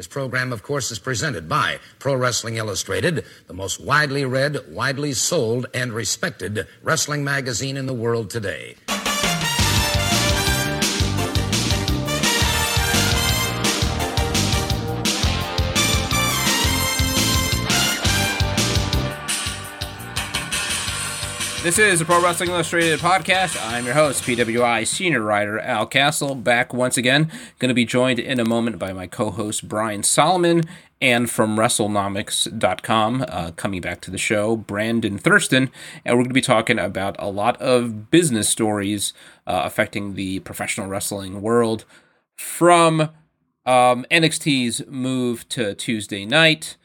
This program, of course, is presented by Pro Wrestling Illustrated, the most widely read, widely sold, and respected wrestling magazine in the world today. This is a Pro Wrestling Illustrated podcast. I'm your host, PWI senior writer Al Castle, back once again. Going to be joined in a moment by my co host Brian Solomon and from WrestleNomics.com, uh, coming back to the show, Brandon Thurston. And we're going to be talking about a lot of business stories uh, affecting the professional wrestling world from um, NXT's move to Tuesday night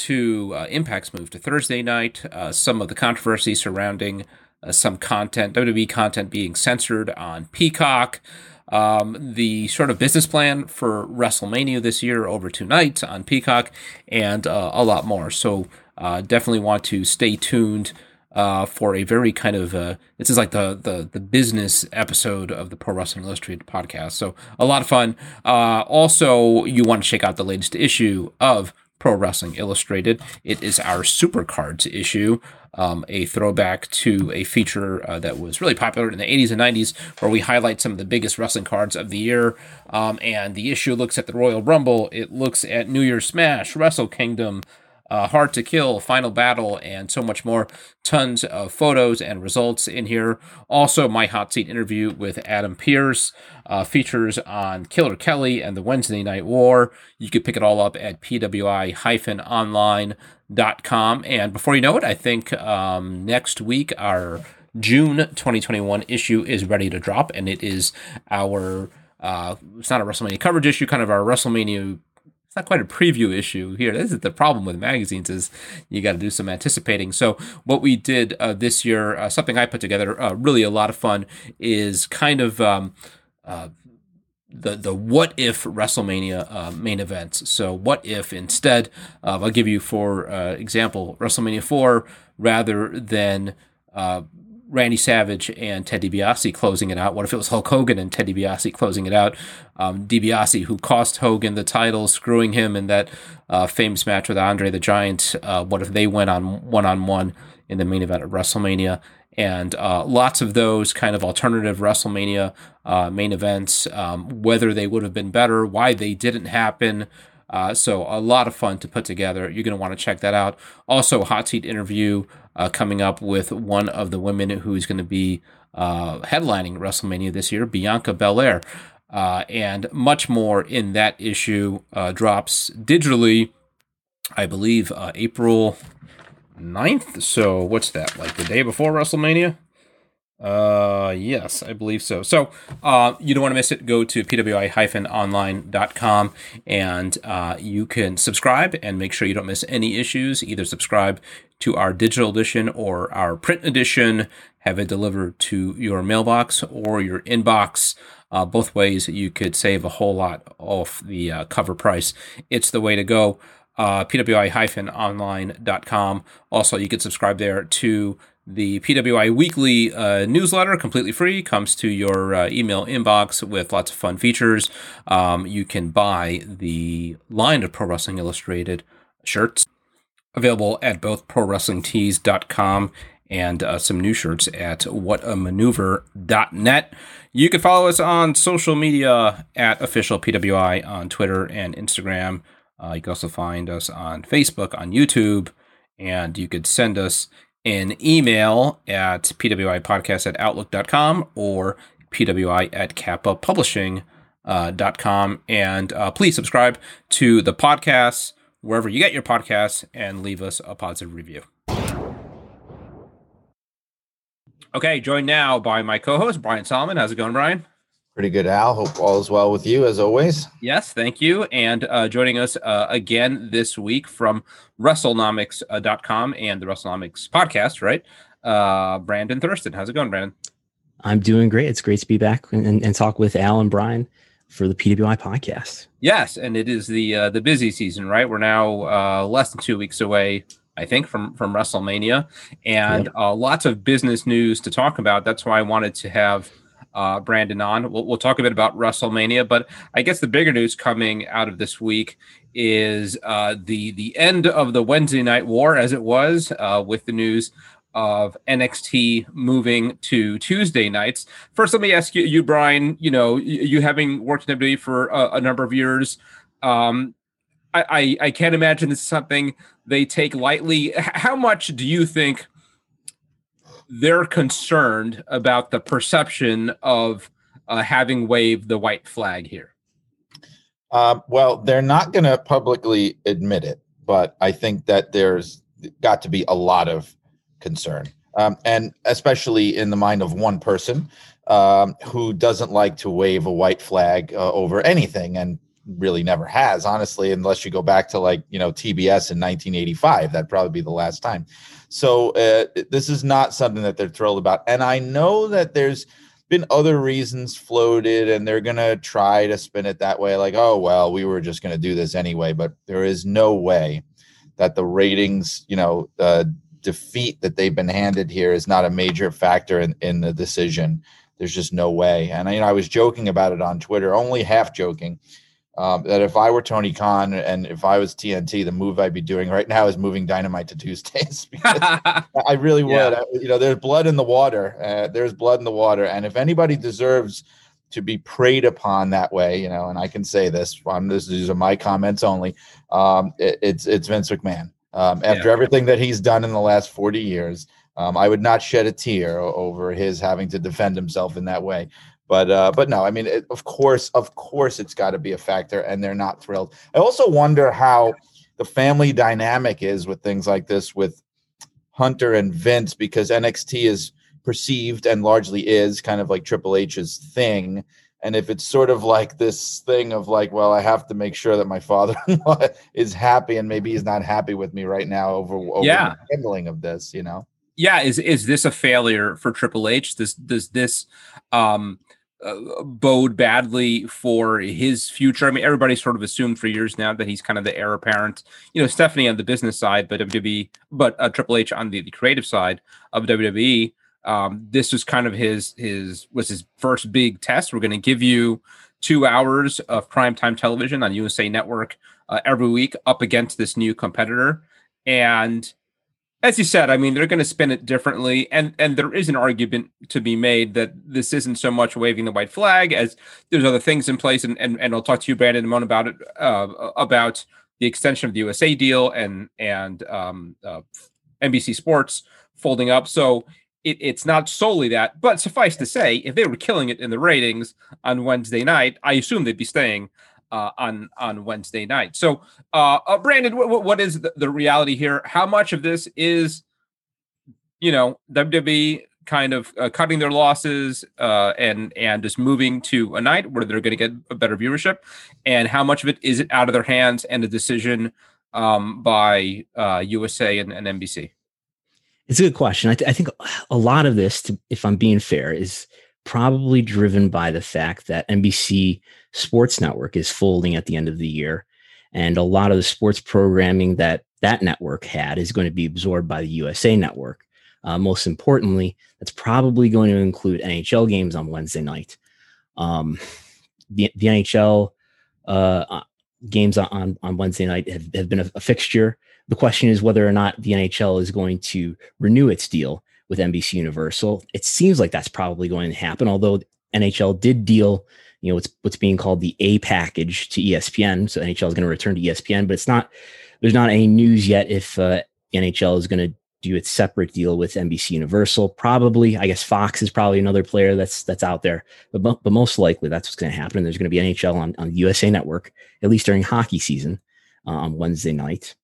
to uh, Impact's move to Thursday night, uh, some of the controversy surrounding uh, some content, WWE content being censored on Peacock, um, the sort of business plan for WrestleMania this year over two nights on Peacock, and uh, a lot more. So uh, definitely want to stay tuned. Uh, for a very kind of this is like the, the the business episode of the Pro Wrestling Illustrated podcast, so a lot of fun. also, you want to check out the latest issue of Pro Wrestling Illustrated. It is our Supercards issue, um, a throwback to a feature uh, that was really popular in the 80s and 90s, where we highlight some of the biggest wrestling cards of the year. Um, and the issue looks at the Royal Rumble, it looks at New Year's Smash, Wrestle Kingdom, uh, Hard to Kill, Final Battle, and so much more. Tons of photos and results in here. Also, my hot seat interview with Adam Pearce uh, features on Killer Kelly and the Wednesday Night War. You could pick it all up at pwi-online.com. And before you know it, I think um, next week our June 2021 issue is ready to drop, and it is our uh, it's not a WrestleMania coverage issue, kind of our WrestleMania it's not quite a preview issue here. This is the problem with magazines is you got to do some anticipating. So what we did uh, this year, uh, something I put together, uh, really a lot of fun, is kind of um, uh, the the what if WrestleMania uh, main events. So what if instead, I'll give you for uh, example, WrestleMania four rather than Randy Savage and Ted DiBiase closing it out? What if it was Hulk Hogan and Ted DiBiase closing it out? Um, DiBiase, who cost Hogan the title, screwing him in that uh, famous match with Andre the Giant. Uh, what if they went on one on one in the main event of WrestleMania? And uh, lots of those kind of alternative WrestleMania uh, main events, um, whether they would have been better, why they didn't happen. Uh, so a lot of fun to put together. You're going to want to check that out. Also, hot seat interview uh, coming up with one of the women who's going to be uh, headlining WrestleMania this year, Bianca Belair. Uh, and much more in that issue uh, drops digitally, I believe, uh, April 9th. So, what's that? Like the day before WrestleMania? Uh, yes, I believe so. So, uh, you don't want to miss it. Go to pwi-online.com and uh, you can subscribe and make sure you don't miss any issues. Either subscribe to our digital edition or our print edition, have it delivered to your mailbox or your inbox. Uh, both ways, you could save a whole lot off the uh, cover price. It's the way to go. Uh, pwi-online.com. Also, you can subscribe there to the PWI weekly uh, newsletter, completely free, comes to your uh, email inbox with lots of fun features. Um, you can buy the line of Pro Wrestling Illustrated shirts available at both ProWrestlingTees.com and uh, some new shirts at whatamaneuver.net. You can follow us on social media at official PWI on Twitter and Instagram. Uh, you can also find us on Facebook, on YouTube, and you could send us an email at pwipodcast at outlook.com or pwi at kappapublishing.com. Uh, and uh, please subscribe to the podcast wherever you get your podcasts and leave us a positive review. Okay, joined now by my co-host Brian Solomon. How's it going, Brian? Pretty good, Al. Hope all is well with you as always. Yes, thank you. And uh, joining us uh, again this week from WrestleNomics.com and the WrestleNomics podcast, right? Uh, Brandon Thurston. How's it going, Brandon? I'm doing great. It's great to be back and, and talk with Al and Brian for the PWI podcast. Yes, and it is the uh, the busy season, right? We're now uh, less than two weeks away, I think, from from WrestleMania, and yep. uh, lots of business news to talk about. That's why I wanted to have uh, Brandon on. We'll, we'll talk a bit about WrestleMania, but I guess the bigger news coming out of this week is uh, the the end of the Wednesday night war, as it was, uh, with the news of NXT moving to Tuesday nights. First, let me ask you, you Brian. You know, you, you having worked in WWE for a, a number of years, um, I, I, I can't imagine this is something they take lightly. How much do you think they're concerned about the perception of uh, having waved the white flag here? Uh, well, they're not going to publicly admit it, but I think that there's got to be a lot of concern, um, and especially in the mind of one person um, who doesn't like to wave a white flag uh, over anything, and really never has, honestly, unless you go back to like you know TBS in 1985. That'd probably be the last time. So uh, this is not something that they're thrilled about, and I know that there's been other reasons floated and they're going to try to spin it that way like oh well we were just going to do this anyway but there is no way that the ratings you know uh, defeat that they've been handed here is not a major factor in, in the decision. There's just no way. And you know, I was joking about it on Twitter, only half joking, um, that if I were Tony Khan and if I was TNT, the move I'd be doing right now is moving Dynamite to Tuesdays. I really would. Yeah. I, you know, there's blood in the water. Uh, there's blood in the water, and if anybody deserves to be preyed upon that way, you know, and I can say this, um, this these are my comments only. Um, it, it's it's Vince McMahon. Um, after yeah. everything that he's done in the last 40 years, um, I would not shed a tear over his having to defend himself in that way. But uh, but no, I mean, it, of course, of course, it's got to be a factor, and they're not thrilled. I also wonder how the family dynamic is with things like this with Hunter and Vince, because NXT is perceived and largely is kind of like Triple H's thing and if it's sort of like this thing of like well i have to make sure that my father is happy and maybe he's not happy with me right now over, over yeah. the handling of this you know yeah is is this a failure for triple h this does this um uh, bode badly for his future. I mean, everybody sort of assumed for years now that he's kind of the heir apparent. You know, Stephanie on the business side, but WWE, but uh, Triple H on the, the creative side of WWE. Um, this was kind of his his was his first big test. We're going to give you two hours of primetime television on USA Network uh, every week up against this new competitor. And as you said, I mean, they're going to spin it differently, and and there is an argument to be made that this isn't so much waving the white flag as there's other things in place, and and, and I'll talk to you, Brandon, in a moment about it uh, about the extension of the USA deal and and um, uh, NBC Sports folding up. So it, it's not solely that, but suffice to say, if they were killing it in the ratings on Wednesday night, I assume they'd be staying uh, on on Wednesday night. So, uh, uh, Brandon, what, what is the, the, reality here? How much of this is, you know, WWE kind of uh, cutting their losses uh, and and just moving to a night where they're going to get a better viewership, and how much of it is it out of their hands and a decision um, by USA uh, and, and NBC? It's a good question. I, th- I think a lot of this, to, if I'm being fair, is probably driven by the fact that NBC Sports Network is folding at the end of the year. And a lot of the sports programming that that network had is going to be absorbed by the USA Network. Uh, most importantly, that's probably going to include NHL games on Wednesday night. Um, the, the NHL uh, uh, games on, on Wednesday night have, have been a, a fixture the question is whether or not the NHL is going to renew its deal with NBC Universal. It seems like that's probably going to happen, although NHL did deal, you know, what's what's being called the A package to ESPN. So NHL is going to return to ESPN, but it's not. There's not any news yet if uh, NHL is going to do its separate deal with NBC Universal. Probably, I guess Fox is probably another player that's that's out there, but but most likely that's what's going to happen. There's going to be NHL on on USA Network at least during hockey season uh, on Wednesday night.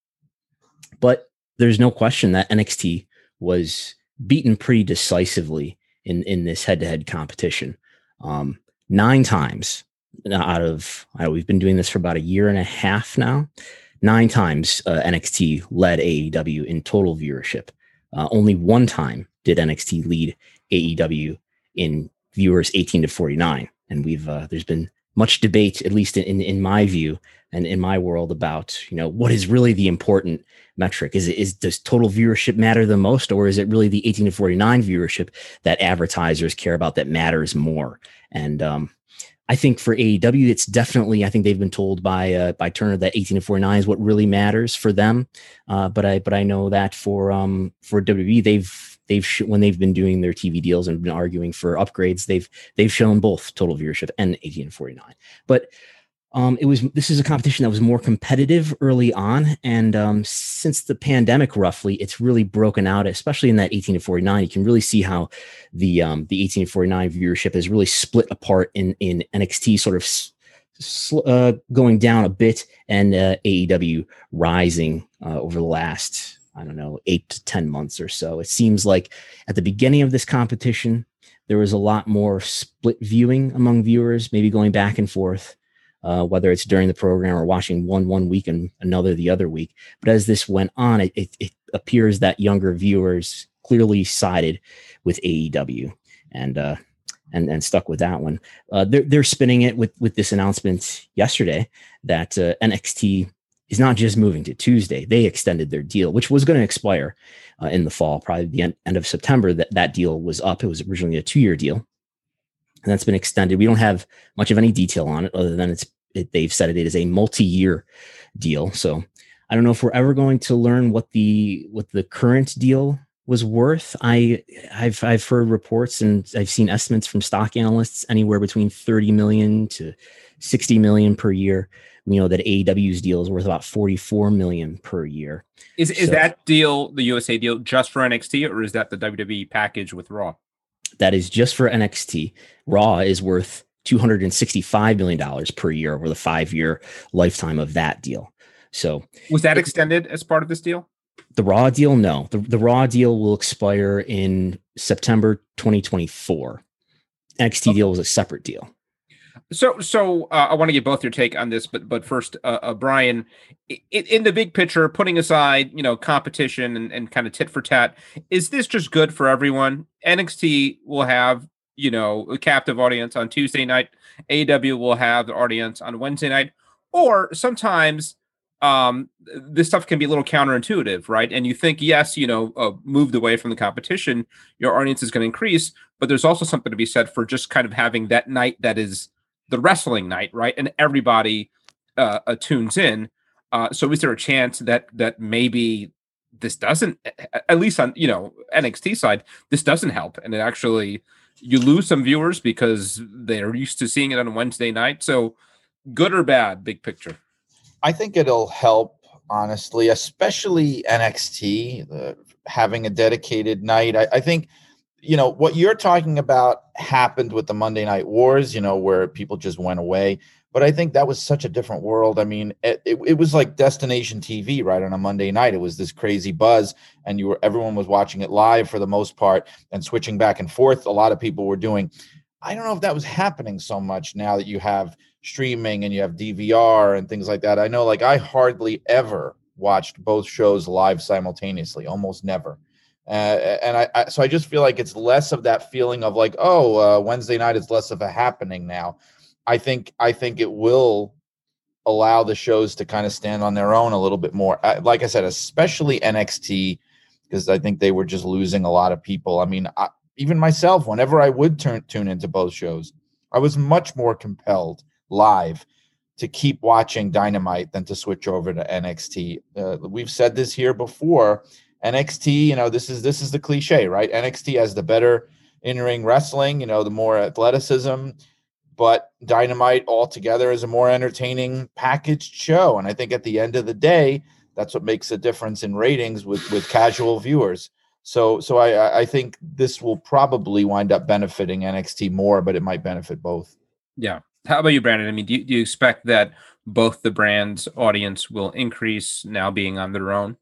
But there's no question that NXT was beaten pretty decisively in in this head to head competition. Um, nine times out of know, we've been doing this for about a year and a half now. Nine times uh, NXT led AEW in total viewership. Uh, only one time did NXT lead AEW in viewers 18 to 49, and we've uh, there's been much debate, at least in, in my view and in my world, about you know what is really the important metric. Is it is does total viewership matter the most, or is it really the 18 to 49 viewership that advertisers care about that matters more? And um, I think for AEW, it's definitely. I think they've been told by uh, by Turner that 18 to 49 is what really matters for them. Uh, but I but I know that for um for WWE, they've they've sh- when they've been doing their TV deals and been arguing for upgrades, they've they've shown both total viewership and 18 to 49. But um, it was this is a competition that was more competitive early on, and um, since the pandemic, roughly, it's really broken out. Especially in that 18 to 49, you can really see how the um, the 18 to 49 viewership has really split apart in in NXT, sort of sl- uh, going down a bit, and uh, AEW rising uh, over the last I don't know eight to ten months or so. It seems like at the beginning of this competition, there was a lot more split viewing among viewers, maybe going back and forth uh, whether it's during the program or watching one one week and another the other week. But as this went on, it, it, it appears that younger viewers clearly sided with AEW and uh, and and stuck with that one. Uh, they're they're spinning it with with this announcement yesterday that uh, NXT is not just moving to Tuesday. They extended their deal, which was going to expire uh, in the fall, probably the end, end of September. That that deal was up. It was originally a two year deal, and that's been extended. We don't have much of any detail on it other than it's it, they've said it is a multi-year deal. So I don't know if we're ever going to learn what the what the current deal was worth. I I've I've heard reports and I've seen estimates from stock analysts anywhere between 30 million to 60 million per year. You know that AEW's deal is worth about 44 million per year. Is is so, that deal the USA deal just for NXT or is that the WWE package with Raw? That is just for NXT. Raw is worth $265 million per year over the five year lifetime of that deal. So, was that extended as part of this deal? The Raw deal, no. The, the Raw deal will expire in September 2024. NXT okay. deal was a separate deal. So, so uh, I want to get both your take on this, but but first, uh, uh, Brian, in, in, the big picture, putting aside you know competition and, and kind of tit for tat, is this just good for everyone? NXT will have you know, a captive audience on Tuesday night. AW will have the audience on Wednesday night. Or sometimes um, this stuff can be a little counterintuitive, right? And you think, yes, you know, uh, moved away from the competition, your audience is going to increase. But there's also something to be said for just kind of having that night that is the wrestling night, right? And everybody uh, uh, tunes in. Uh, so is there a chance that that maybe this doesn't, at least on you know NXT side, this doesn't help, and it actually you lose some viewers because they're used to seeing it on Wednesday night. So, good or bad, big picture? I think it'll help, honestly, especially NXT uh, having a dedicated night. I, I think, you know, what you're talking about happened with the Monday Night Wars, you know, where people just went away. But I think that was such a different world. I mean, it, it, it, was like destination TV, right? On a Monday night, it was this crazy buzz, and you were everyone was watching it live for the most part and switching back and forth. A lot of people were doing. I don't know if that was happening so much now that you have streaming and you have DVR and things like that. I know, like, I hardly ever watched both shows live simultaneously, almost never. Uh, and I, I, so I just feel like it's less of that feeling of like, oh, uh, Wednesday night is less of a happening now. I think I think it will allow the shows to kind of stand on their own a little bit more. Like I said, especially NXT, because I think they were just losing a lot of people. I mean, I, even myself, whenever I would turn tune into both shows, I was much more compelled live to keep watching Dynamite than to switch over to NXT. Uh, we've said this here before. NXT, you know, this is this is the cliche, right? NXT has the better in-ring wrestling, you know, the more athleticism but Dynamite altogether is a more entertaining packaged show. And I think at the end of the day, that's what makes a difference in ratings with with casual viewers. So so I I think this will probably wind up benefiting NXT more, but it might benefit both. Yeah. How about you, Brandon? I mean, do you, do you expect that both the brands' audience will increase now being on their own?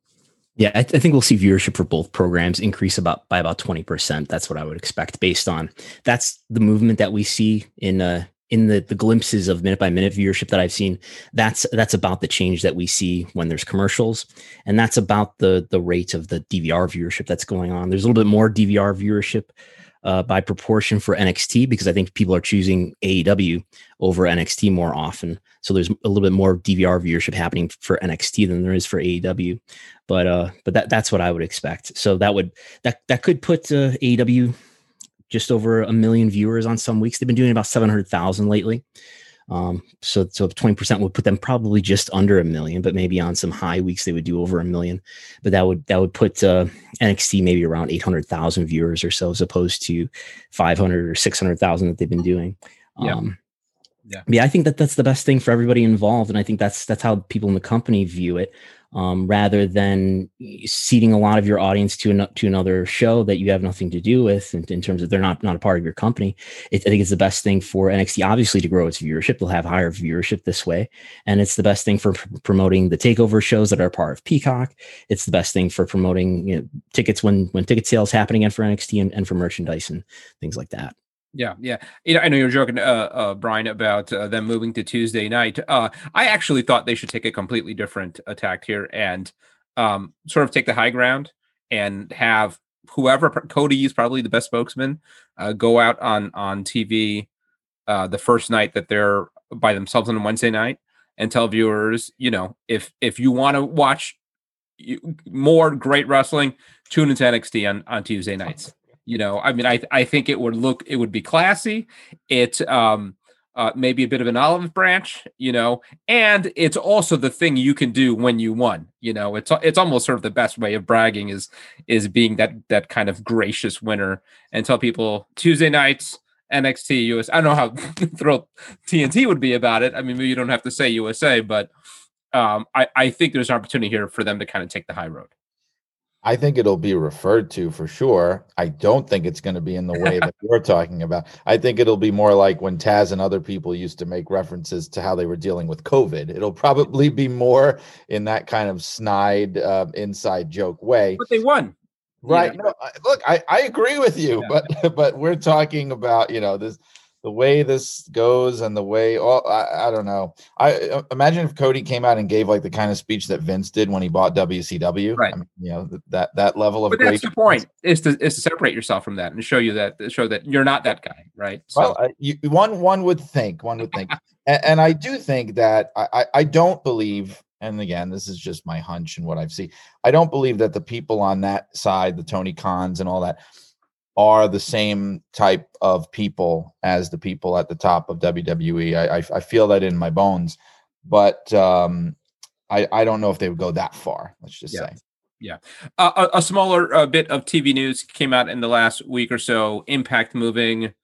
Yeah, I, th- I, think we'll see viewership for both programs increase about by about twenty percent. That's what I would expect based on that's the movement that we see in uh in the the glimpses of minute by minute viewership that I've seen. That's that's about the change that we see when there's commercials, and that's about the the rate of the DVR viewership that's going on. There's a little bit more DVR viewership uh, by proportion for NXT because I think people are choosing AEW over NXT more often. So there's a little bit more DVR viewership happening for NXT than there is for AEW. But uh, but that that's what I would expect. So that would that that could put uh, AEW just over a million viewers on some weeks. They've been doing about seven hundred thousand lately. Um, so so twenty percent would put them probably just under a million, but maybe on some high weeks they would do over a million. But that would that would put uh, NXT maybe around eight hundred thousand viewers or so, as opposed to five hundred or six hundred thousand that they've been doing. Yeah. Um, yeah. yeah, I think that that's the best thing for everybody involved, and I think that's that's how people in the company view it um, rather than ceding a lot of your audience to an, to another show that you have nothing to do with in, in terms of they're not not a part of your company. It, I think it's the best thing for NXT obviously to grow its viewership. They'll have higher viewership this way, and it's the best thing for pr- promoting the takeover shows that are part of Peacock. It's the best thing for promoting you know, tickets when when ticket sales happen again for NXT and, and for merchandise and things like that. Yeah, yeah. You know, I know you're joking, uh, uh, Brian, about uh, them moving to Tuesday night. Uh, I actually thought they should take a completely different attack here and um, sort of take the high ground and have whoever Cody is probably the best spokesman uh, go out on on TV uh, the first night that they're by themselves on Wednesday night and tell viewers, you know, if if you want to watch more great wrestling, tune into NXT on on Tuesday nights. You know, I mean, I I think it would look it would be classy. It um uh, maybe a bit of an olive branch, you know, and it's also the thing you can do when you won. You know, it's it's almost sort of the best way of bragging is is being that that kind of gracious winner and tell people Tuesday nights NXT US. I don't know how thrilled TNT would be about it. I mean, you don't have to say USA, but um, I I think there's an opportunity here for them to kind of take the high road. I think it'll be referred to for sure. I don't think it's going to be in the way that you're talking about. I think it'll be more like when Taz and other people used to make references to how they were dealing with COVID. It'll probably be more in that kind of snide, uh, inside joke way. But they won, right? No, look, I, I agree with you, yeah. but but we're talking about you know this the way this goes and the way oh, I, I don't know. I uh, imagine if Cody came out and gave like the kind of speech that Vince did when he bought WCW. Right. I mean, you know that that level of. But that's the point is to is to separate yourself from that and show you that show that you're not that guy, right? So. Well, uh, you, one one would think one would think, and, and, I do think that I, I I don't believe. And again, this is just my hunch and what I've seen. I don't believe that the people on that side, the Tony Khans and all that, are the same type of people as the people at the top of WWE. I, I, I feel that in my bones, but um, I, I don't know if they would go that far. Let's just yeah. say. Yeah. Uh, a, a, smaller uh, bit of TV news came out in the last week or so. Impact moving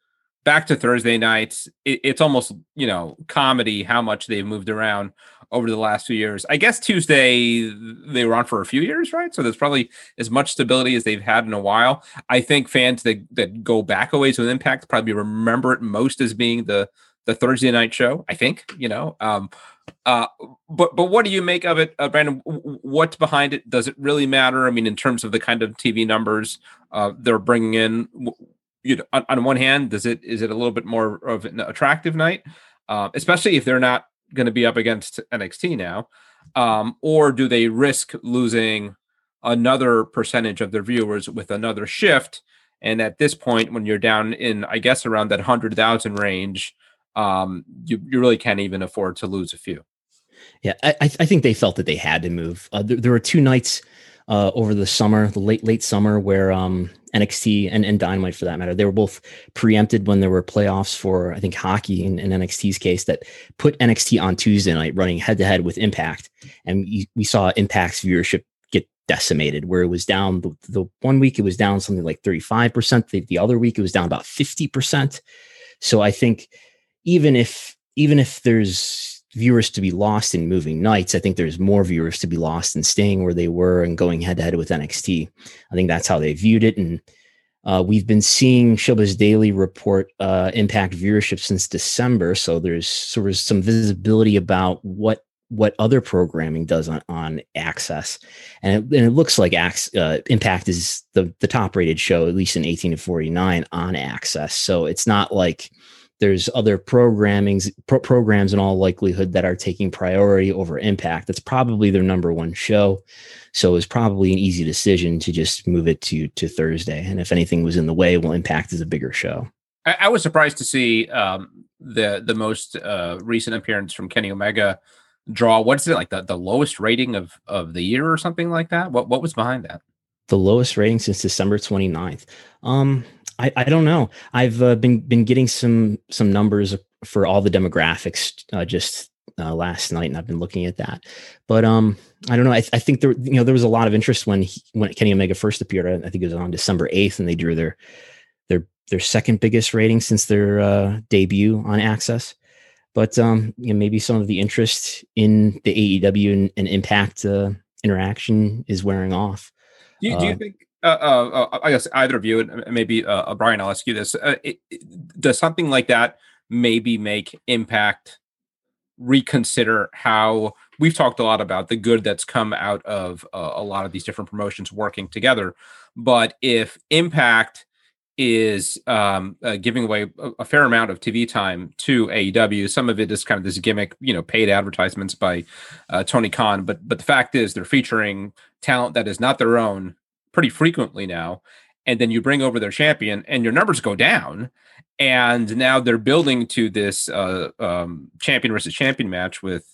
back to Thursday nights. It, it's almost, you know, comedy how much they've moved around over the last few years. I guess Tuesday they were on for a few years, right? So there's probably as much stability as they've had in a while. I think fans that, that go back a ways with Impact probably remember it most as being the the Thursday night show. I think you know. Um, uh, but but what do you make of it, uh, Brandon? What's behind it? Does it really matter? I mean, in terms of the kind of TV numbers uh, they're bringing in, you know, on, on, one hand, does it is it a little bit more of an attractive night, uh, especially if they're not going to be up against NXT now? Um, or do they risk losing another percentage of their viewers with another shift? And at this point, when you're down in, I guess, around that 100,000 range, um, you, you really can't even afford to lose a few. Yeah, I, I think they felt that they had to move. Uh, there, there were two nights uh, over the summer, the late late summer, where um, NXT and, and Dynamite for that matter, they were both preempted when there were playoffs for I think hockey in, in NXT's case that put NXT on Tuesday night, running head to head with Impact, and we, we saw Impact's viewership get decimated, where it was down the, the one week it was down something like thirty five percent, the the other week it was down about fifty percent. So I think even if even if there's viewers to be lost in moving nights. I think there's more viewers to be lost in staying where they were and going head to head with NXT. I think that's how they viewed it. And uh, we've been seeing Showbuzz Daily report uh, impact viewership since December. So there's sort of some visibility about what what other programming does on, on AXS and it, and it looks like uh, impact is the, the top rated show at least in 18 to 49 on AXS so it's not like there's other programmings pro- programs in all likelihood that are taking priority over impact. That's probably their number one show. So it's probably an easy decision to just move it to to thursday. And if anything was in the way well impact is a bigger show. I, I was surprised to see um, the the most uh, recent appearance from kenny omega draw what's it like the, the lowest rating of of the year or something like that? What what was behind that? The lowest rating since december 29th um I, I don't know. I've uh, been been getting some some numbers for all the demographics uh, just uh, last night, and I've been looking at that. But um, I don't know. I, I think there you know there was a lot of interest when he, when Kenny Omega first appeared. I think it was on December eighth, and they drew their their their second biggest rating since their uh, debut on AXS. But um, you know, maybe some of the interest in the AEW and, and Impact uh, interaction is wearing off. Do you, do you uh, think uh, uh, uh, I guess either of you, and maybe uh, uh, Brian, I'll ask you this: uh, it, it, Does something like that maybe make Impact reconsider how we've talked a lot about the good that's come out of a lot of these different promotions working together? But if Impact is um, giving away a, a, fair amount of TV time to AEW, some of it is kind of this gimmick, you know, paid advertisements by Tony Khan. But but the fact is, they're featuring talent that is not their own pretty frequently now. And then you bring over their champion and your numbers go down. And now they're building to this uh, um, champion versus champion match with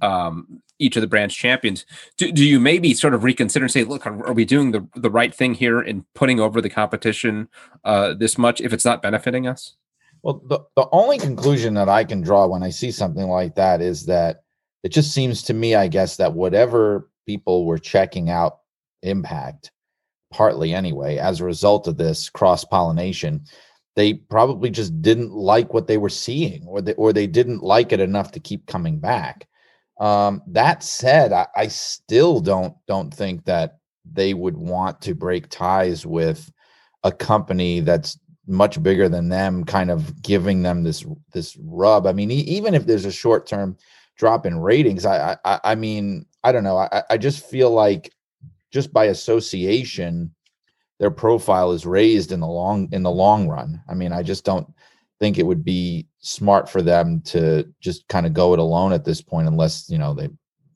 um, each of the branch champions. Do, do you maybe sort of reconsider and say, look, are, are, we doing the, the right thing here in putting over the competition uh, this much if it's not benefiting us? Well, the, the only conclusion that I can draw when I see something like that is that it just seems to me, I guess, that whatever people were checking out impact partly anyway, as a result of this cross pollination, they probably just didn't like what they were seeing, or they or they didn't like it enough to keep coming back. Um, that said, I, I still don't don't think that they would want to break ties with a company that's much bigger than them, kind of giving them this this rub. I mean, even if there's a short term drop in ratings, I I, I mean, I don't know. I, I just feel like just by association their profile is raised in the long in the long run. I mean, I just don't think it would be smart for them to just kind of go it alone at this point unless, you know, they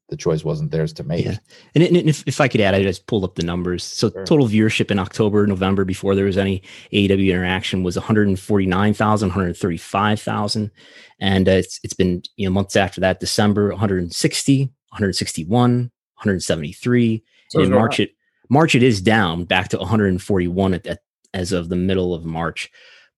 the choice wasn't theirs to make. Yeah. And, and if, if I could add, I just pulled up the numbers. So sure. total viewership in October, November, before there was any AEW interaction was 149,000, 135,000. And uh, it's, it's been, you know, months after that, December, 160, 161, 173. So in March, it, March, it is down back to 141 at, at, as of the middle of March,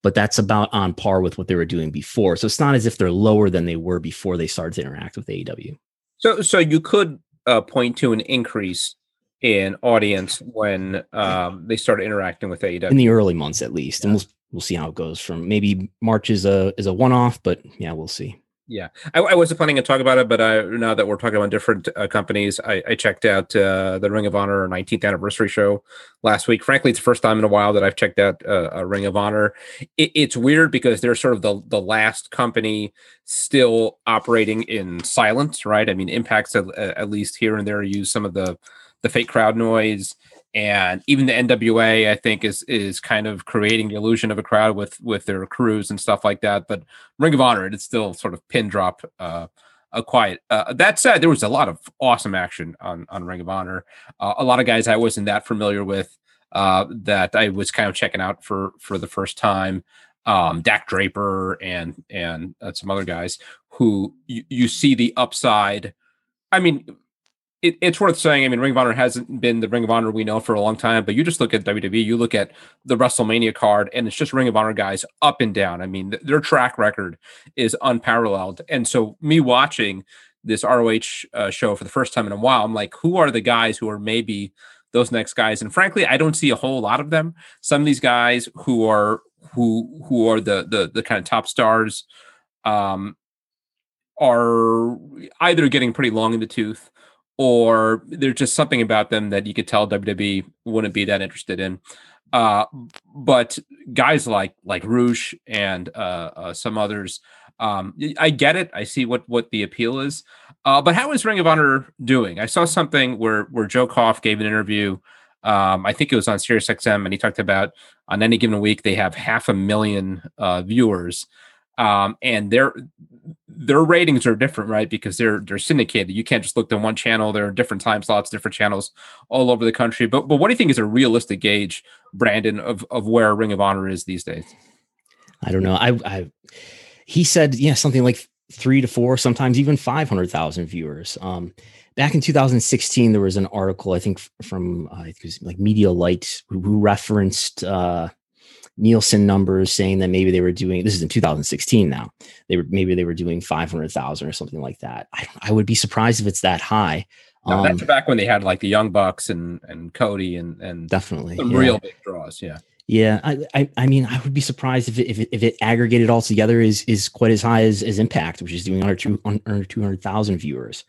but that's about on par with what they were doing before. So it's not as if they're lower than they were before they started to interact with AEW. So, so you could uh, point to an increase in audience when um, they started interacting with AEW in the early months, at least, yeah. and we'll we'll see how it goes. From maybe March is a is a one off, but yeah, we'll see. Yeah, I, I, wasn't planning to talk about it, but I, now that we're talking about different uh, companies, I, I, checked out uh, the Ring of Honor 19th anniversary show last week. Frankly, it's the first time in a while that I've checked out uh, a Ring of Honor. It, it's weird because they're sort of the the last company still operating in silence, right? I mean, Impact's at, at least here and there use some of the the fake crowd noise and even the NWA I think is is kind of creating the illusion of a crowd with with their crews and stuff like that. But Ring of Honor, it's still sort of pin drop, uh, a quiet. Uh, that said, there was a lot of awesome action on on Ring of Honor. Uh, a lot of guys I wasn't that familiar with uh, that I was kind of checking out for for the first time. Um, Dak Draper and and uh, some other guys who you, you see the upside. I mean, it, it's worth saying. I mean, Ring of Honor hasn't been the Ring of Honor we know for a long time, but you just look at WWE, you look at the WrestleMania card, and it's just Ring of Honor guys up and down. I mean, th- their track record is unparalleled. And so, me watching this ROH uh, show for the first time in a while, I'm like, who are the guys who are maybe those next guys? And frankly, I don't see a whole lot of them. Some of these guys who are who who are the the the kind of top stars um, are either getting pretty long in the tooth or there's just something about them that you could tell WWE wouldn't be that interested in. Uh, but guys like like Rush and uh, uh, some others, um, I get it. I see what what the appeal is. Uh, but how is Ring of Honor doing? I saw something where where Joe Koff gave an interview. Um, I think it was on SiriusXM, and he talked about on any given week they have half a million uh, viewers. um, and their their ratings are different, right? Because they're they're syndicated. You can't just look at one channel. There are different time slots, different channels all over the country. But but what do you think is a realistic gauge, Brandon, of of where Ring of Honor is these days? I don't know. I, I he said yeah something like three to four, sometimes even five hundred thousand viewers. Um, back in 2016, there was an article I think from uh, I think it was like Mediaite who, who referenced. Uh, Nielsen numbers saying that maybe they were doing this is in 2016 now. They were maybe they were doing 500,000 or something like that. I I would be surprised if it's that high. No, um, that's back when they had like the Young Bucks and and Cody and and definitely some yeah. real big draws. Yeah. Yeah, I, I, I mean, I would be surprised if it, if it, if it aggregated all together is is quite as high as, as Impact, which is doing under two under two hundred thousand viewers.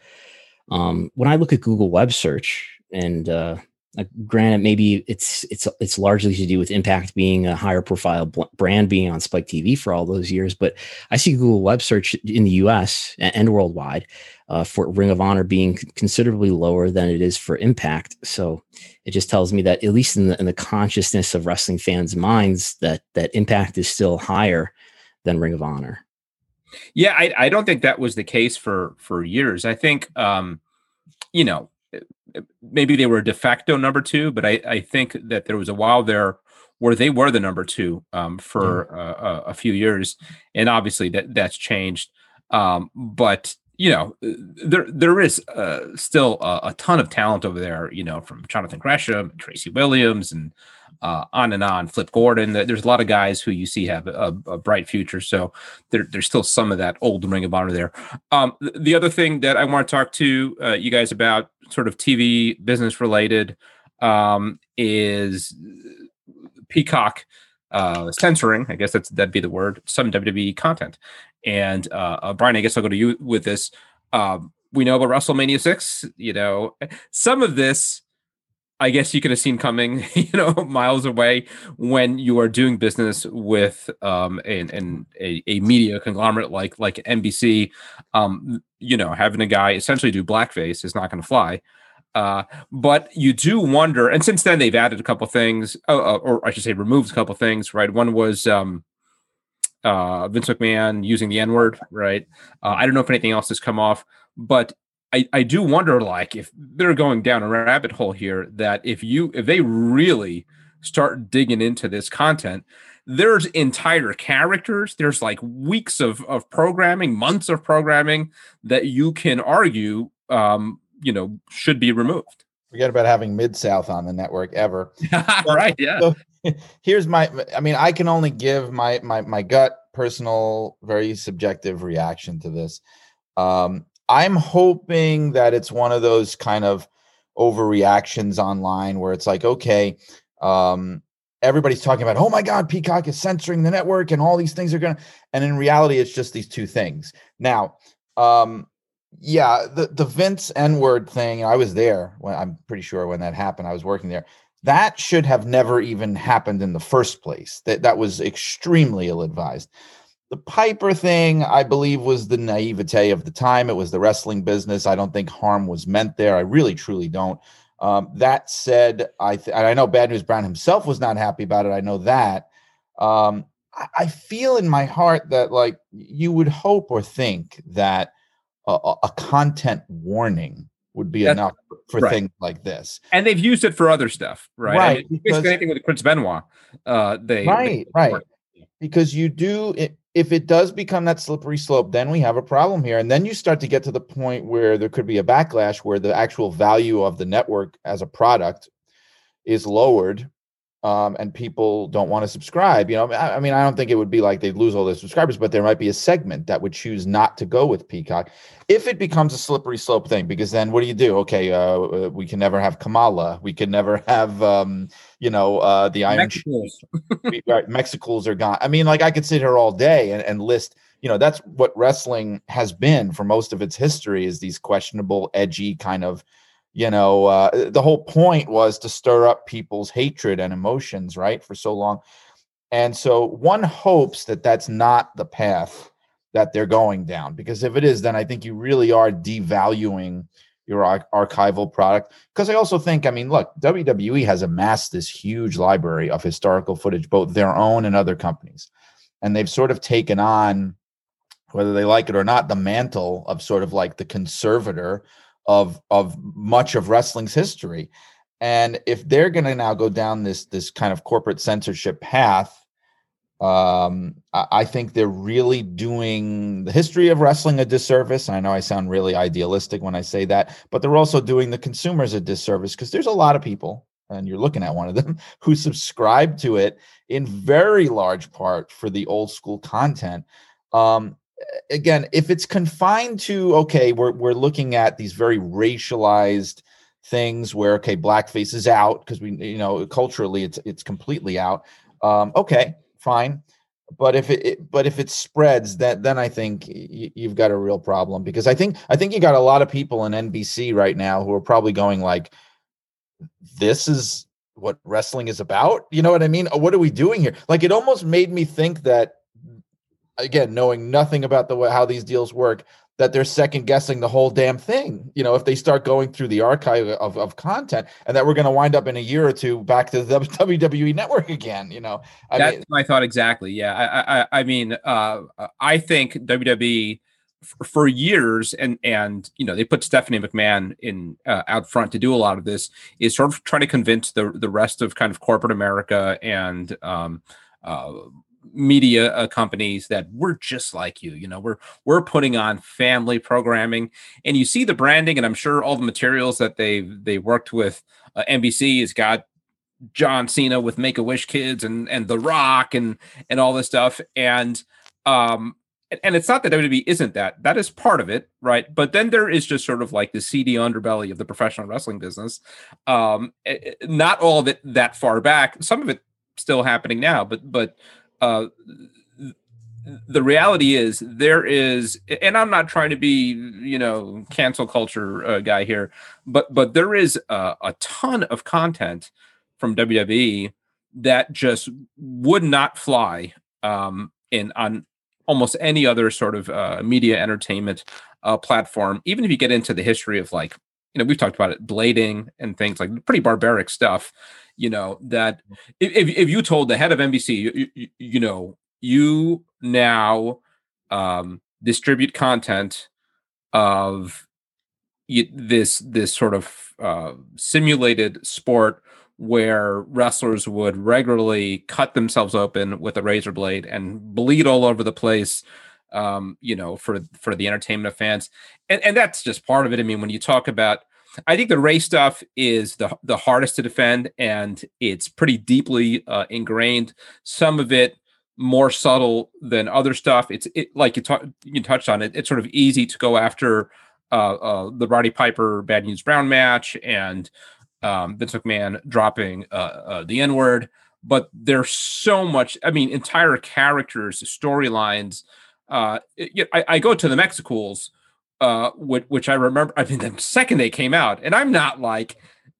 Um, when I look at Google Web Search, and uh, uh, granted, maybe it's it's it's largely to do with Impact being a higher profile bl- brand being on Spike TV for all those years. But I see Google Web Search in the U.S. and worldwide uh, for Ring of Honor being considerably lower than it is for Impact. So it just tells me that at least in the in the consciousness of wrestling fans' minds, that that Impact is still higher than Ring of Honor. Yeah, I, I don't think that was the case for for years. I think um, you know maybe they were de facto number two, but I, I think that there was a while there where they were the number two um, for mm. uh, a few years, and obviously that that's changed. Um, but you know, there there is uh, still a, a, ton of talent over there. You know, from Jonathan Gresham, Tracy Williams, and uh, on and on. Flip Gordon. There's a lot of guys who you see have a, a bright future. So there, there's still some of that old Ring of Honor there. Um, the other thing that I want to talk to uh, you guys about, sort of TV business related, um, is Peacock uh, censoring. I guess that's that'd be the word. Some WWE content. And uh, uh, Brian, I guess I'll go to you with this. Um, we know about WrestleMania six. You know, some of this I guess you could have seen coming, you know, miles away when you are doing business with um an, an a, a media conglomerate like like NBC. Um, you know, having a guy essentially do blackface is not going to fly. Uh, but you do wonder, and since then they've added a couple things, uh, or I should say, removed a couple things. Right, one was um, uh, Vince McMahon using the N word. Right, uh, I don't know if anything else has come off, but I, I do wonder like if they're going down a rabbit hole here that if you if they really start digging into this content there's entire characters there's like weeks of of programming months of programming that you can argue um you know should be removed. Forget about having mid south on the network ever. Right yeah. So here's my i mean i can only give my my my gut personal very subjective reaction to this. Um I'm hoping that it's one of those kind of overreactions online where it's like, okay, um, everybody's talking about, oh my God, Peacock is censoring the network and all these things are going to, and in reality, it's just these two things. Now, um, yeah, the, the Vince N word thing, I was there when I'm pretty sure when that happened, I was working there. That should have never even happened in the first place. That that was extremely ill advised. The Piper thing, I believe, was the naivete of the time. It was the wrestling business. I don't think harm was meant there. I really, truly don't. Um, that said, I th- I know Bad News Brown himself was not happy about it. I know that. Um, I, I, feel in my heart that like you would hope or think that a, a content warning would be That's, enough for right. things like this. And they've used it for other stuff, right? Right. I mean, because, anything with Chris Benoit, uh, they right, they, right. Because you do it if it does become that slippery slope, then we have a problem here. And then you start to get to the point where there could be a backlash where the actual value of the network as a product is lowered um, and people don't want to subscribe. You know, I, I, mean, I don't think it would be like they'd lose all their subscribers, but there might be a segment that would choose not to go with Peacock if it becomes a slippery slope thing. Because then, what do you do? Okay, uh, uh we can never have Kamala. We can never have, um, you know, uh, the Iron Mexicools. right, Mexicools are gone. I mean, like I could sit here all day and, and list. You know, that's what wrestling has been for most of its history. Is these questionable, edgy kind of you know uh, the whole point was to stir up people's hatred and emotions right for so long. And so one hopes that that's not the path that they're going down because if it is then i think you really are devaluing your ar- archival product. Because i also think i mean look wwe has amassed this huge library of historical footage both their own and other companies. And they've sort of taken on whether they like it or not, the mantle of sort of like the conservator of of much of wrestling's history. And if they're going to now go down this this kind of corporate censorship path, um, I, I, think they're really doing the history of wrestling a disservice. I know I sound really idealistic when I say that, but they're also doing the consumers a disservice because there's a lot of people, and you're looking at one of them, who subscribe to it in very large part for the old school content. Um, again, if it's confined to okay, we're we're looking at these very racialized things where okay, blackface is out because we you know culturally it's it's completely out. Um, okay, fine. But if it, it, but if it spreads, that then I think y- you've got a real problem because I think I think you got a lot of people in NBC right now who are probably going like, "This is what wrestling is about." You know what I mean? What are we doing here? Like it almost made me think that again, knowing nothing about the way how these deals work, that they're second guessing the whole damn thing. You know, if they start going through the archive of, of content, and that we're going to wind up in a year or two back to the WWE network again. You know, I that's mean, my thought exactly. Yeah, I, I, I mean, uh, I think WWE for years and and you know they put Stephanie McMahon in uh, out front to do a lot of this is sort of trying to convince the the rest of kind of corporate America and um, uh, media uh, companies that we're just like you you know we're we're putting on family programming and you see the branding and i'm sure all the materials that they they worked with uh, nbc has got john cena with make-a-wish kids and and the rock and and all this stuff and um and it's not that WWE isn't that. That is part of it, right? But then there is just sort of like the seedy underbelly of the professional wrestling business. Um, eh, eh, not all of it that far back. Some of it still happening now, but but uh, the reality is there is and i'm not trying to be you know cancel culture uh, guy here but but there is a, a, ton of content from wwe that just would not fly um in on almost any other sort of uh, media entertainment uh, platform even if you get into the history of like you know we've talked about it blading and things like pretty barbaric stuff you know that if, if you told the head of nbc you, you, you know you now um, distribute content of this this sort of uh, simulated sport where wrestlers would regularly cut themselves open with a razor blade and bleed all over the place um, you know for for the entertainment of fans. And and that's just part of it. I mean when you talk about I think the race stuff is the the hardest to defend, and it's pretty deeply uh, ingrained. Some of it more subtle than other stuff. It's it, like you talk, you touched on it. It's sort of easy to go after uh, uh, the Roddy Piper Bad News Brown match and um, Vince McMahon dropping uh, uh the N word, but there's so much. I mean, entire characters, storylines. Uh, I, I go to the Mexicools uh, which, which I remember. I mean, the second they came out, and I'm not like,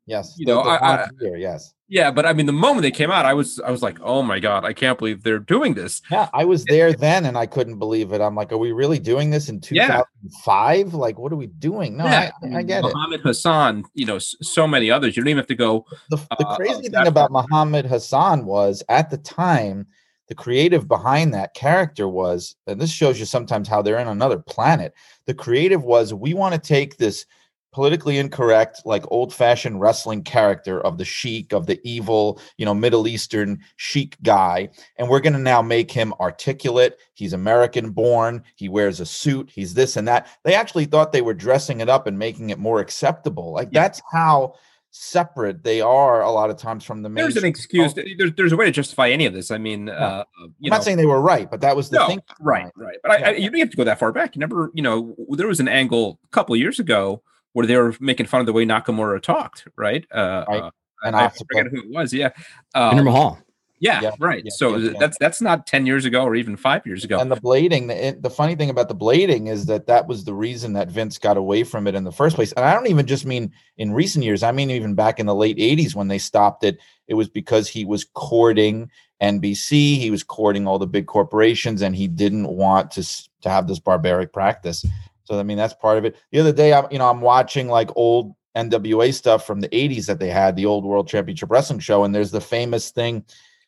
yes, you know, I, I yes, yeah, but I mean, the moment they came out, I was, I was like, oh my god, I can't believe they're doing this. Yeah, I was there then, and I couldn't believe it. I'm like, are we really doing this in 2005? Yeah. Like, what are we doing? No, yeah. I, I, get Muhammad it. Muhammad Hassan, you know, so many others. You don't even have to go. The, the uh, crazy thing about Muhammad Hassan was at the time the creative behind that character was, and this shows you sometimes how they're in another planet. The creative was, we want to take this politically incorrect, like old fashioned wrestling character of the sheik, of the evil, you know, Middle Eastern sheik guy. And we're going to now make him articulate. He's American born. He wears a suit. He's this and that. They actually thought they were dressing it up and making it more acceptable. Like yeah. that's how separate they are a lot of times from the main. There's an excuse. There's, there's a way to justify any of this. I mean, uh, uh I'm know, not saying they were right, but that was the no, thing. Right, right. But yeah. I, I, you don't have to go that far back. You never, you know, there was an angle a couple years ago where they were making fun of the way Nakamura talked, right? Uh, right. Uh, and I, I forget who it was. Yeah, um, Jinder Mahal. Yeah, yeah right. Yeah, so yeah, that's that's not ten years ago or even five years ago. And the blading, the, the funny thing about the blading is that that was the reason that Vince got away from it in the first place. And I don't even just mean in recent years. I mean even back in the late '80s when they stopped it. It was because he was courting NBC. He was courting all the big corporations, and he didn't want to to have this barbaric practice. So I mean that's part of it. The other day, I'm you know I'm watching like old NWA stuff from the 80s that they had, the old World Championship Wrestling show, and there's the famous thing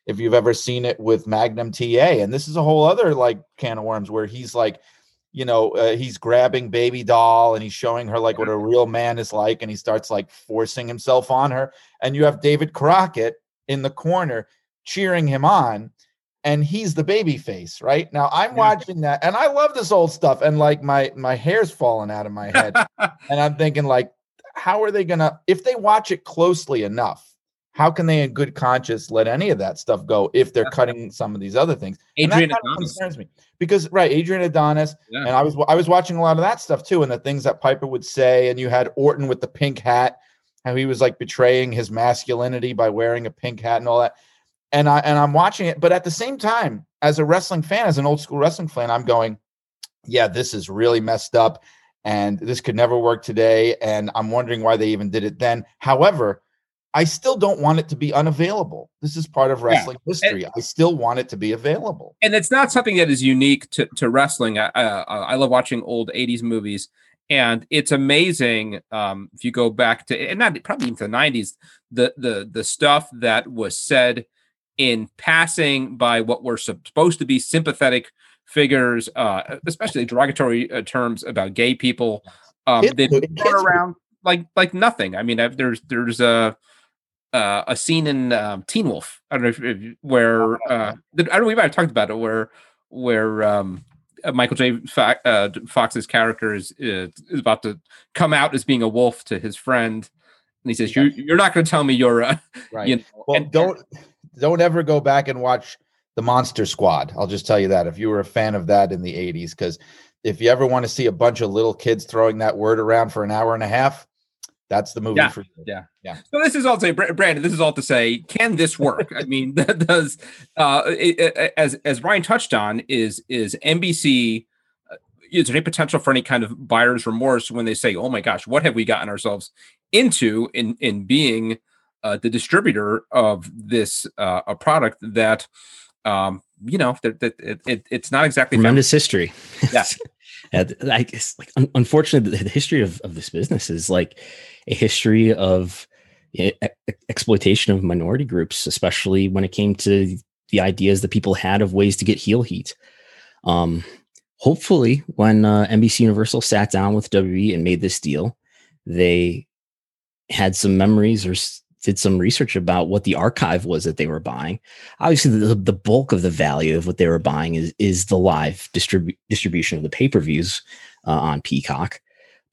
if you've ever seen it with Magnum TA. And this is a whole other like can of worms where he's like you know, uh, he's grabbing baby doll and he's showing her like what a real man is like, and he starts like forcing himself on her. And you have David Crockett in the corner cheering him on, and he's the baby face, right? Now I'm watching that, and I love this old stuff, and like my my hair's falling out of my head, and I'm thinking like, how are they gonna if they watch it closely enough? How can they, in good conscience, let any of that stuff go if they're cutting some of these other things? Adrian Adonis. concerns me because right, Adrian Adonis, Yeah. and I was I was watching a lot of that stuff too, and the things that Piper would say, and you had Orton with the pink hat, how he was like betraying his masculinity by wearing a pink hat and all that. And I and I'm watching it, but at the same time, as a wrestling fan, as an old school wrestling fan, I'm going, yeah, this is really messed up, and this could never work today. And I'm wondering why they even did it then. However, I still don't want it to be unavailable. This is part of wrestling history. I still want it to be available. and it's not something that is unique to, to wrestling. I, uh, I love watching old 80s movies, and it's amazing um, if you go back to, and not probably into the 90s, the, the, the stuff that was said in passing by what were supposed to be sympathetic figures, uh, especially derogatory uh, terms about gay people. Um, Kids they've were- been kids thrown were- around like like nothing. I mean, I've, there's there's a uh, a scene in um, Teen Wolf. I don't know if, if where uh, I don't know we might have talked about it where where um, uh, Michael J. Fo- uh, Fox's character is, is about to come out as being a wolf to his friend, and he says, "You you're not going to tell me you're a Right. you know." Well, and- don't don't ever go back and watch the Monster Squad. I'll just tell you that if you were a fan of that in the '80s, because if you ever want to see a bunch of little kids throwing that word around for an hour and a half, that's the movie Yeah, for you. yeah. Yeah. So this is all to say, Brandon. This is all to say, can this work? I mean, that does uh, it, it- as as Ryan touched on is is NBC. uh, Is there any potential for any kind of buyer's remorse when they say, "Oh my gosh, what have we gotten ourselves into in in being uh, the distributor of this uh, a product that um, you know that, that it, it, it's not exactly tremendous history. Yeah. And I guess, like, un- unfortunately, the, the history of, of this business is like a history of e- e- exploitation of minority groups, especially when it came to the ideas that people had of ways to get heel heat. Um, hopefully, when uh, NBC Universal sat down with WWE and made this deal, they had some memories or s- did some research about what the archive was that they were buying. Obviously, the, the bulk of the value of what they were buying is is the live distribu- distribution of the pay per views uh, on Peacock.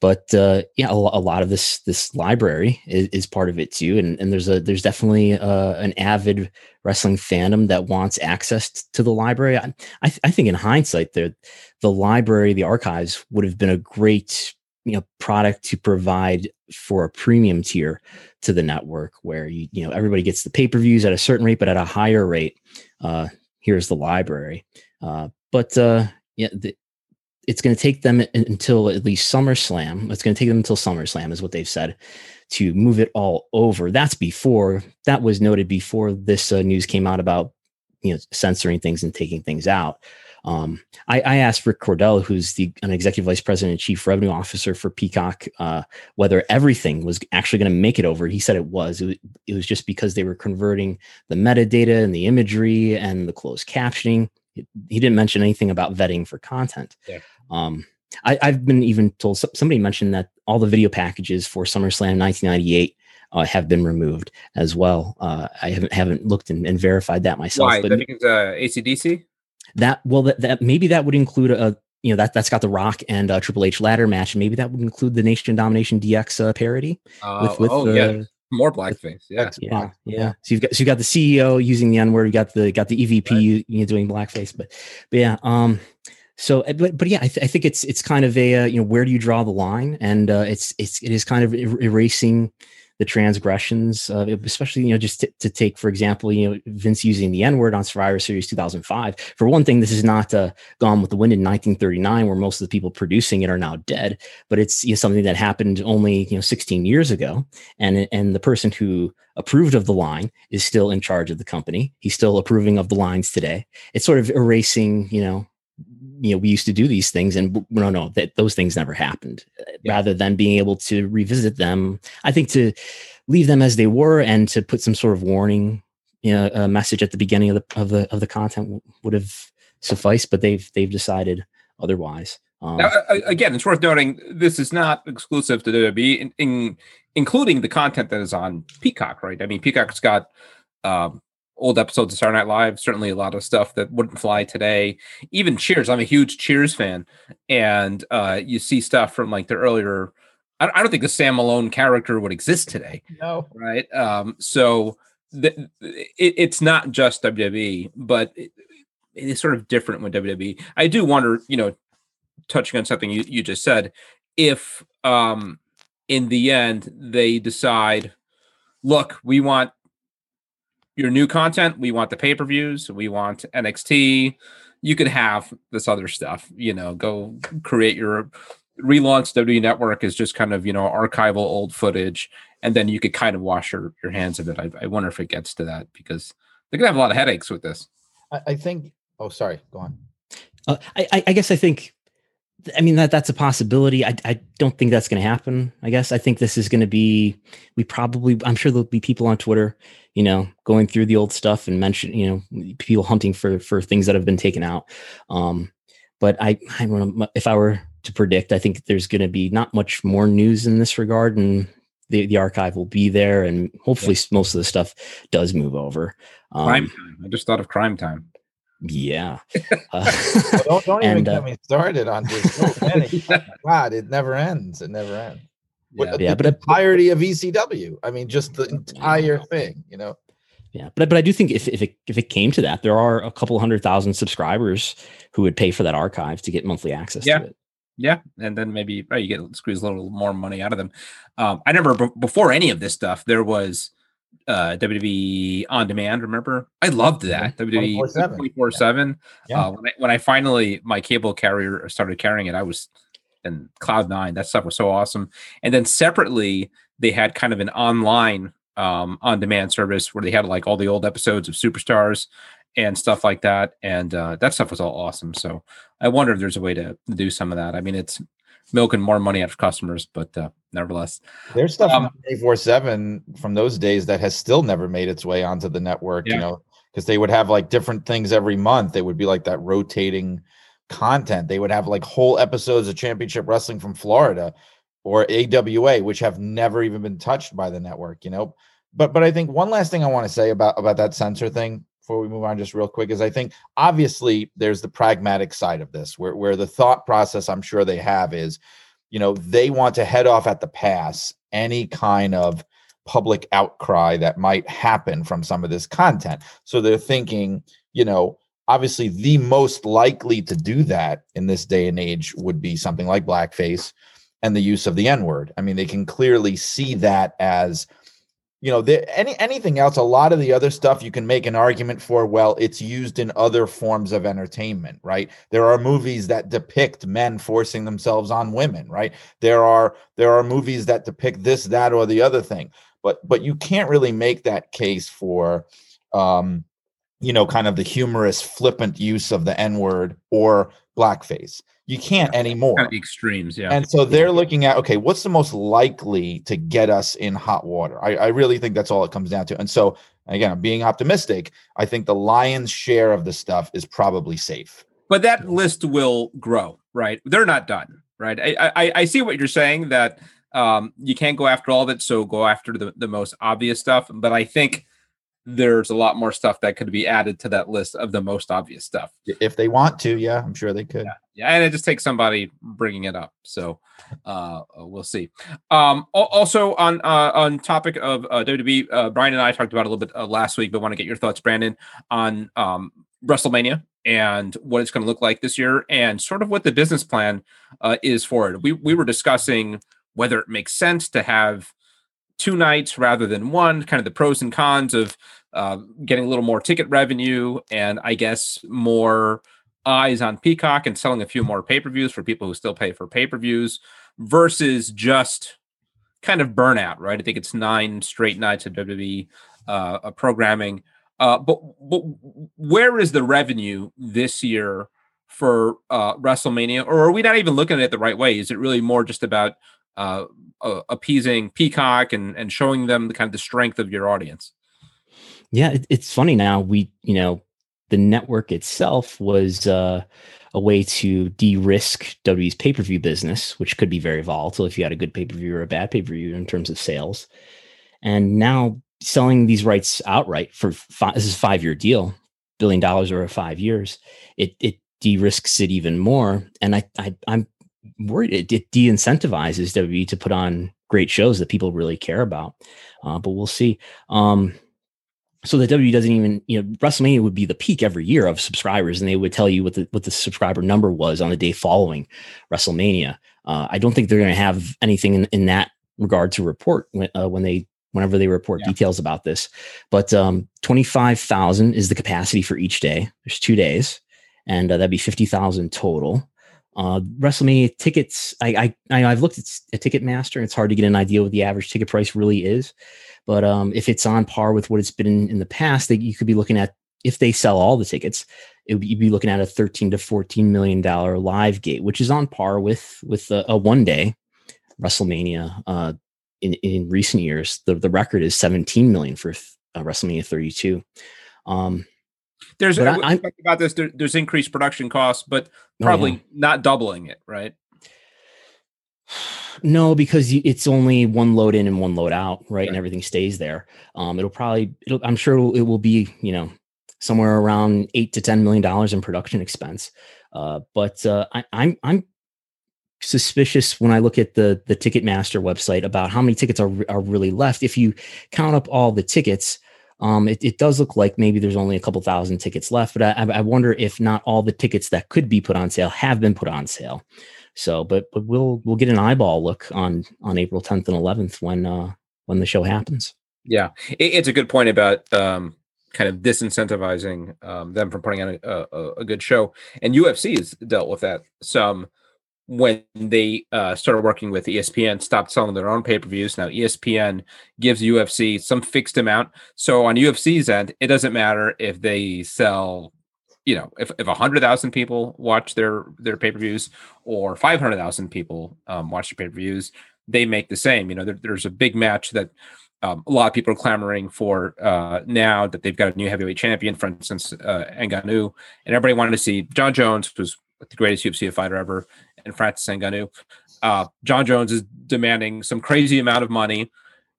But uh, yeah, a, a lot of this this library is, is part of it too, and and there's a there's definitely uh, an avid wrestling fandom that wants access t- to the library. I I, th- I think in hindsight, the the library, the archives would have been a great you know product to provide for a premium tier to the network where you you know everybody gets the pay-per-views at a certain rate but at a higher rate uh here's the library uh but uh yeah the, it's going to take them until at least SummerSlam. It's going to take them until SummerSlam, is what they've said, to move it all over. That's before that was noted before this uh, news came out about you know censoring things and taking things out. Um, I, I asked Rick Cordella, who's the an executive vice president and chief revenue officer for Peacock, uh, whether everything was actually going to make it over. He said it was. It, was. it was just because they were converting the metadata and the imagery and the closed captioning. He he didn't mention anything about vetting for content. Yeah. Um, I, I've been even told somebody mentioned that all the video packages for SummerSlam 1998 uh, have been removed as well. Uh, I haven't haven't looked and, and verified that myself. Why? but uh, ACDC? That well that, that maybe that would include a you know that that's got the Rock and uh, Triple H ladder match. Maybe that would include the Nation Domination DX uh, parody Uh, with with oh uh, yeah, more blackface. Yeah. yeah, yeah. So you've got so you got the CEO using the N word. You got the got the EVP Right. you, you know, doing blackface. But but yeah, um, so uh, but but yeah, I, th- I think it's it's kind of a uh, you know where do you draw the line, and uh, it's it's it is kind of er- erasing the transgressions, especially you know just to, to take for example, you know Vince using the N word on Survivor Series 2005. For one thing, this is not uh, Gone with the Wind in 1939, where most of the people producing it are now dead, but it's you know, something that happened only you know 16 years ago and and the person who approved of the line is still in charge of the company he's still approving of the lines today it's sort of erasing you know you know we used to do these things and no no that those things never happened Yeah. rather than being able to revisit them i think to leave them as they were and to put some sort of warning you know a message at the beginning of the of the of the content would have sufficed but they've they've decided otherwise Um, now, again, it's worth noting this is not exclusive to WWE, in, in, including the content that is on Peacock, right? I mean, Peacock's got um, old episodes of Saturday Night Live, certainly a lot of stuff that wouldn't fly today. Even Cheers, I'm a huge Cheers fan, and uh, you see stuff from like the earlier. I, I don't think the Sam Malone character would exist today. No, right? Um, so the, it, it's not just WWE, but it, it is sort of different with WWE. I do wonder, you know, touching on something you, you just said, if um in the end they decide, look, we want your new content, we want the pay-per-views, we want NXT, you could have this other stuff, you know, go create your relaunch WWE Network is just kind of, you know, archival old footage, and then you could kind of wash your, your hands of it. I, I wonder if it gets to that because they're gonna have a lot of headaches with this. I, I think oh sorry, go on. Uh, I, I guess I think I mean that that's a possibility. I I don't think that's going to happen. I guess I think this is going to be. We probably. I'm sure there'll be people on Twitter, you know, going through the old stuff and mention, you know, people hunting for for things that have been taken out. Um, but I I don't know if I were to predict, I think there's going to be not much more news in this regard, and the the archive will be there, and hopefully yeah. most of the stuff does move over. Um, Cryme Tyme. I just thought of Cryme Tyme. Yeah. Uh, well, don't don't even and, get uh, me started on this. God, it never ends. It never ends. Yeah, the, yeah but the entirety of ECW. I mean, just the entire thing. You know. Yeah, but but I do think if if it if it came to that, there are a couple hundred thousand subscribers who would pay for that archive to get monthly access yeah. to it. Yeah, and then maybe oh, you get squeeze a little more money out of them. Um, I remember b- before any of this stuff, there was uh, WWE on demand. Remember, I loved that WWE twenty four seven. Uh, when I when I finally my cable carrier started carrying it, I was in cloud nine. That stuff was so awesome. And then separately, they had kind of an online um, on demand service where they had like all the old episodes of Superstars and stuff like that. And uh, that stuff was all awesome. So I wonder if there's a way to do some of that. I mean, it's milking more money out of customers, but uh, nevertheless, there's stuff um, 24 seven from those days that has still never made its way onto the network, yeah. you know, because they would have like different things every month. They would be like that rotating content. They would have like whole episodes of championship wrestling from Florida or AWA, which have never even been touched by the network, you know. But but I think one last thing I want to say about about that censor thing before we move on just real quick is I think obviously there's the pragmatic side of this where where the thought process I'm sure they have is you know they want to head off at the pass any kind of public outcry that might happen from some of this content. So they're thinking you know obviously the most likely to do that in this day and age would be something like blackface and the use of the n word. I mean they can clearly see that as you know, the, any anything else, a lot of the other stuff you can make an argument for. Well, it's used in other forms of entertainment, right? There are movies that depict men forcing themselves on women, right? There are there are movies that depict this, that, or the other thing. But but you can't really make that case for, um, you know, kind of the humorous, flippant use of the N word or blackface. You can't anymore. Kind of extremes, yeah. And so they're looking at okay, what's the most likely to get us in hot water? I, I really think that's all it comes down to. And so again, I'm being optimistic. I think the lion's share of the stuff is probably safe. But that list will grow, right? They're not done, right? I I, I see what you're saying that um, you can't go after all of it, so go after the, the most obvious stuff. But I think there's a lot more stuff that could be added to that list of the most obvious stuff. If they want to, yeah, I'm sure they could. Yeah, yeah and it just takes somebody bringing it up. So uh, uh we'll see. Um, also on uh, on topic of uh, WWE, uh, Brian and I talked about a little bit uh, last week, but want to get your thoughts, Brandon, on um, WrestleMania and what it's going to look like this year, and sort of what the business plan uh, is for it. We we were discussing whether it makes sense to have two nights rather than one, kind of the pros and cons of uh, getting a little more ticket revenue and I guess more eyes on Peacock and selling a few more pay per views for people who still pay for pay per views versus just kind of burnout, right? I think it's nine straight nights of WWE uh, programming. Uh, but, but where is the revenue this year for uh, WrestleMania? Or are we not even looking at it the right way? Is it really more just about uh, appeasing Peacock and and showing them the kind of the strength of your audience. Yeah, it, it's funny now. We you know the network itself was uh, a way to de-risk WWE's pay-per-view business, which could be very volatile if you had a good pay-per-view or a bad pay-per-view in terms of sales. And now selling these rights outright for five, this is five-year deal, billion dollars over five years. It it de-risks it even more. And I, I I'm worried it, it de-incentivizes WWE to put on great shows that people really care about. Uh, but we'll see. Um, so the W doesn't even, you know, WrestleMania would be the peak every year of subscribers, and they would tell you what the what the subscriber number was on the day following WrestleMania. Uh, I don't think they're going to have anything in, in that regard to report when, uh, when they whenever they report yeah. details about this. But um, twenty five thousand is the capacity for each day. There's two days, and uh, that'd be fifty thousand total. Uh, WrestleMania tickets, I, I I've looked at, at Ticketmaster. It's hard to get an idea what the average ticket price really is. But um, if it's on par with what it's been in, in the past, that you could be looking at if they sell all the tickets, it would, you'd be looking at a 13 to 14 million dollar live gate, which is on par with with a, a one day WrestleMania. Uh, in in recent years, the the record is 17 million for uh, WrestleMania 32. Um, there's I, I, about this. There, there's increased production costs, but probably oh, yeah. not doubling it, right? No, because it's only one load in and one load out, right? And everything stays there. Um, it'll probably, it'll, I'm sure it'll, it will be, you know, somewhere around eight to ten million dollars in production expense. Uh, but uh, I, I'm I'm suspicious when I look at the the Ticketmaster website about how many tickets are are really left. If you count up all the tickets, um, it, it does look like maybe there's only a couple thousand tickets left. But I, I wonder if not all the tickets that could be put on sale have been put on sale. So, but but we'll we'll get an eyeball look on on April 10th and 11th when uh when the show happens. Yeah, it, it's a good point about um kind of disincentivizing um, them from putting on a, a, a, good show, and UFC has dealt with that some when they uh, started working with ESPN, stopped selling their own pay per views. Now ESPN gives UFC some fixed amount. So on UFC's end, it doesn't matter if they sell you know, if, if 100,000 people watch their their pay-per-views or 500,000 people um, watch their pay-per-views, they make the same. You know, there, there's a big match that um, a lot of people are clamoring for uh, now that they've got a new heavyweight champion, for instance, uh, and everybody wanted to see Jon Jones, who's the greatest UFC fighter ever, and Francis Ngannou. Uh, Jon Jones is demanding some crazy amount of money.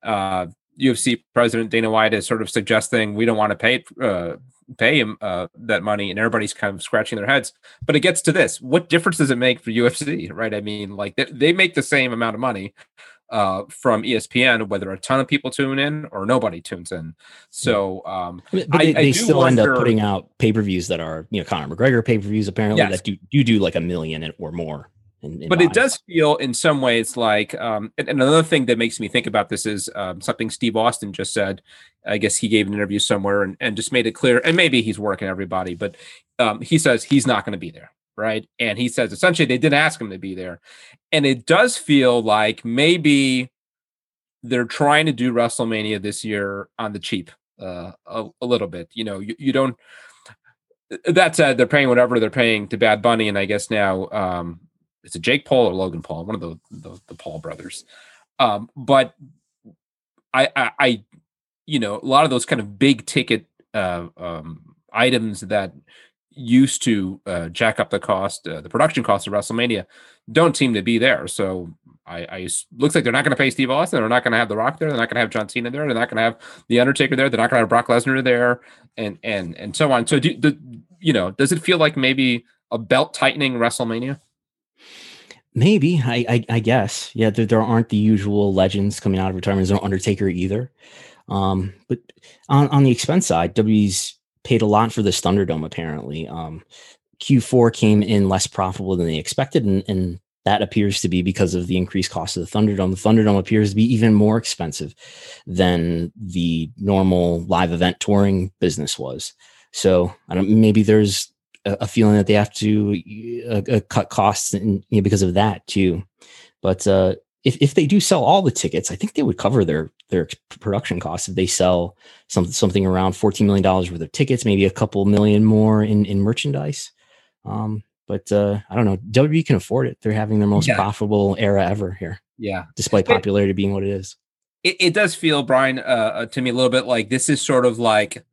Uh, UFC president Dana White is sort of suggesting we don't want to pay uh, pay him uh, that money, and everybody's kind of scratching their heads. But it gets to this: what difference does it make for UFC? Right? I mean, like they, they make the same amount of money uh, from ESPN, whether a ton of people tune in or nobody tunes in. So, um, but they, I, they I still wonder, end up putting out pay per views that are, you know, Conor McGregor pay per views apparently yes. that do you do like a million or more. In, in but it does feel in some ways like um, and, another thing that makes me think about this is um, something steve austin just said i guess he gave an interview somewhere and, and just made it clear and maybe he's working everybody but um, he says he's not going to be there right? And he says essentially they didn't ask him to be there. And it does feel like maybe they're trying to do wrestlemania this year on the cheap uh, a, a little bit you know? You, you don't that said, they're paying whatever they're paying to Bad Bunny, and I guess now um, it's a Jake Paul or Logan Paul, one of the the, the Paul brothers. Um, but I, I, I, you know, a lot of those kind of big ticket uh, um, items that used to uh, jack up the cost, uh, the production cost of WrestleMania, don't seem to be there. So I, I looks like they're not going to pay Steve Austin. They're not going to have The Rock there. They're not going to have John Cena there. They're not going to have The Undertaker there. They're not going to have Brock Lesnar there, and and and so on. So do the you know does it feel like maybe a belt tightening WrestleMania? Maybe I, I, I guess yeah. There, there aren't the usual legends coming out of retirement. There's no Undertaker either. Um, but on on the expense side, W's paid a lot for this Thunderdome. Apparently, um, Q4 came in less profitable than they expected, and, and that appears to be because of the increased cost of the Thunderdome. The Thunderdome appears to be even more expensive than the normal live event touring business was. So I don't. Maybe there's a, feeling that they have to uh, uh, cut costs and, you know, because of that too. But uh, if if they do sell all the tickets, I think they would cover their their production costs if they sell something something around fourteen million dollars worth of tickets, maybe a couple million more in in merchandise. Um, but uh, I don't know. WWE can afford it. They're having their most yeah. profitable era ever here. Yeah, despite popularity being what it is. It, it does feel, Brian, uh, uh, to me a little bit like this is sort of like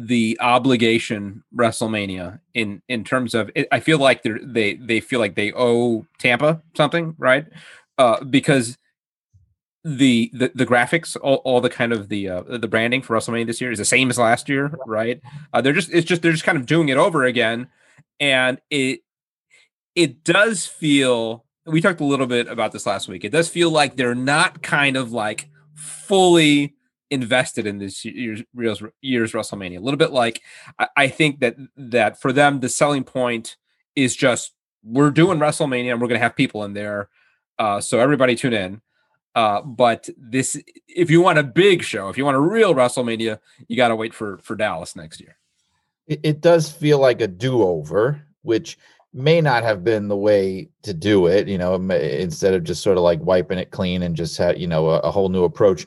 the obligation WrestleMania in in terms of it, I feel like they they they feel like they owe Tampa something, right? Uh, because the, the the graphics, all, all the kind of the uh, the branding for WrestleMania this year is the same as last year, right? Uh, they're just it's just they're just kind of doing it over again, and it it does feel. We talked a little bit about this last week. It does feel like they're not kind of like fully invested in this year's, year's WrestleMania. A little bit like I, I think that that for them the selling point is just we're doing WrestleMania and we're going to have people in there, uh, so everybody tune in. Uh, but this, if you want a big show, if you want a real WrestleMania, you got to wait for for Dallas next year. It, it does feel like a do over, which may not have been the way to do it. You know, instead of just sort of like wiping it clean and just have you know a, a whole new approach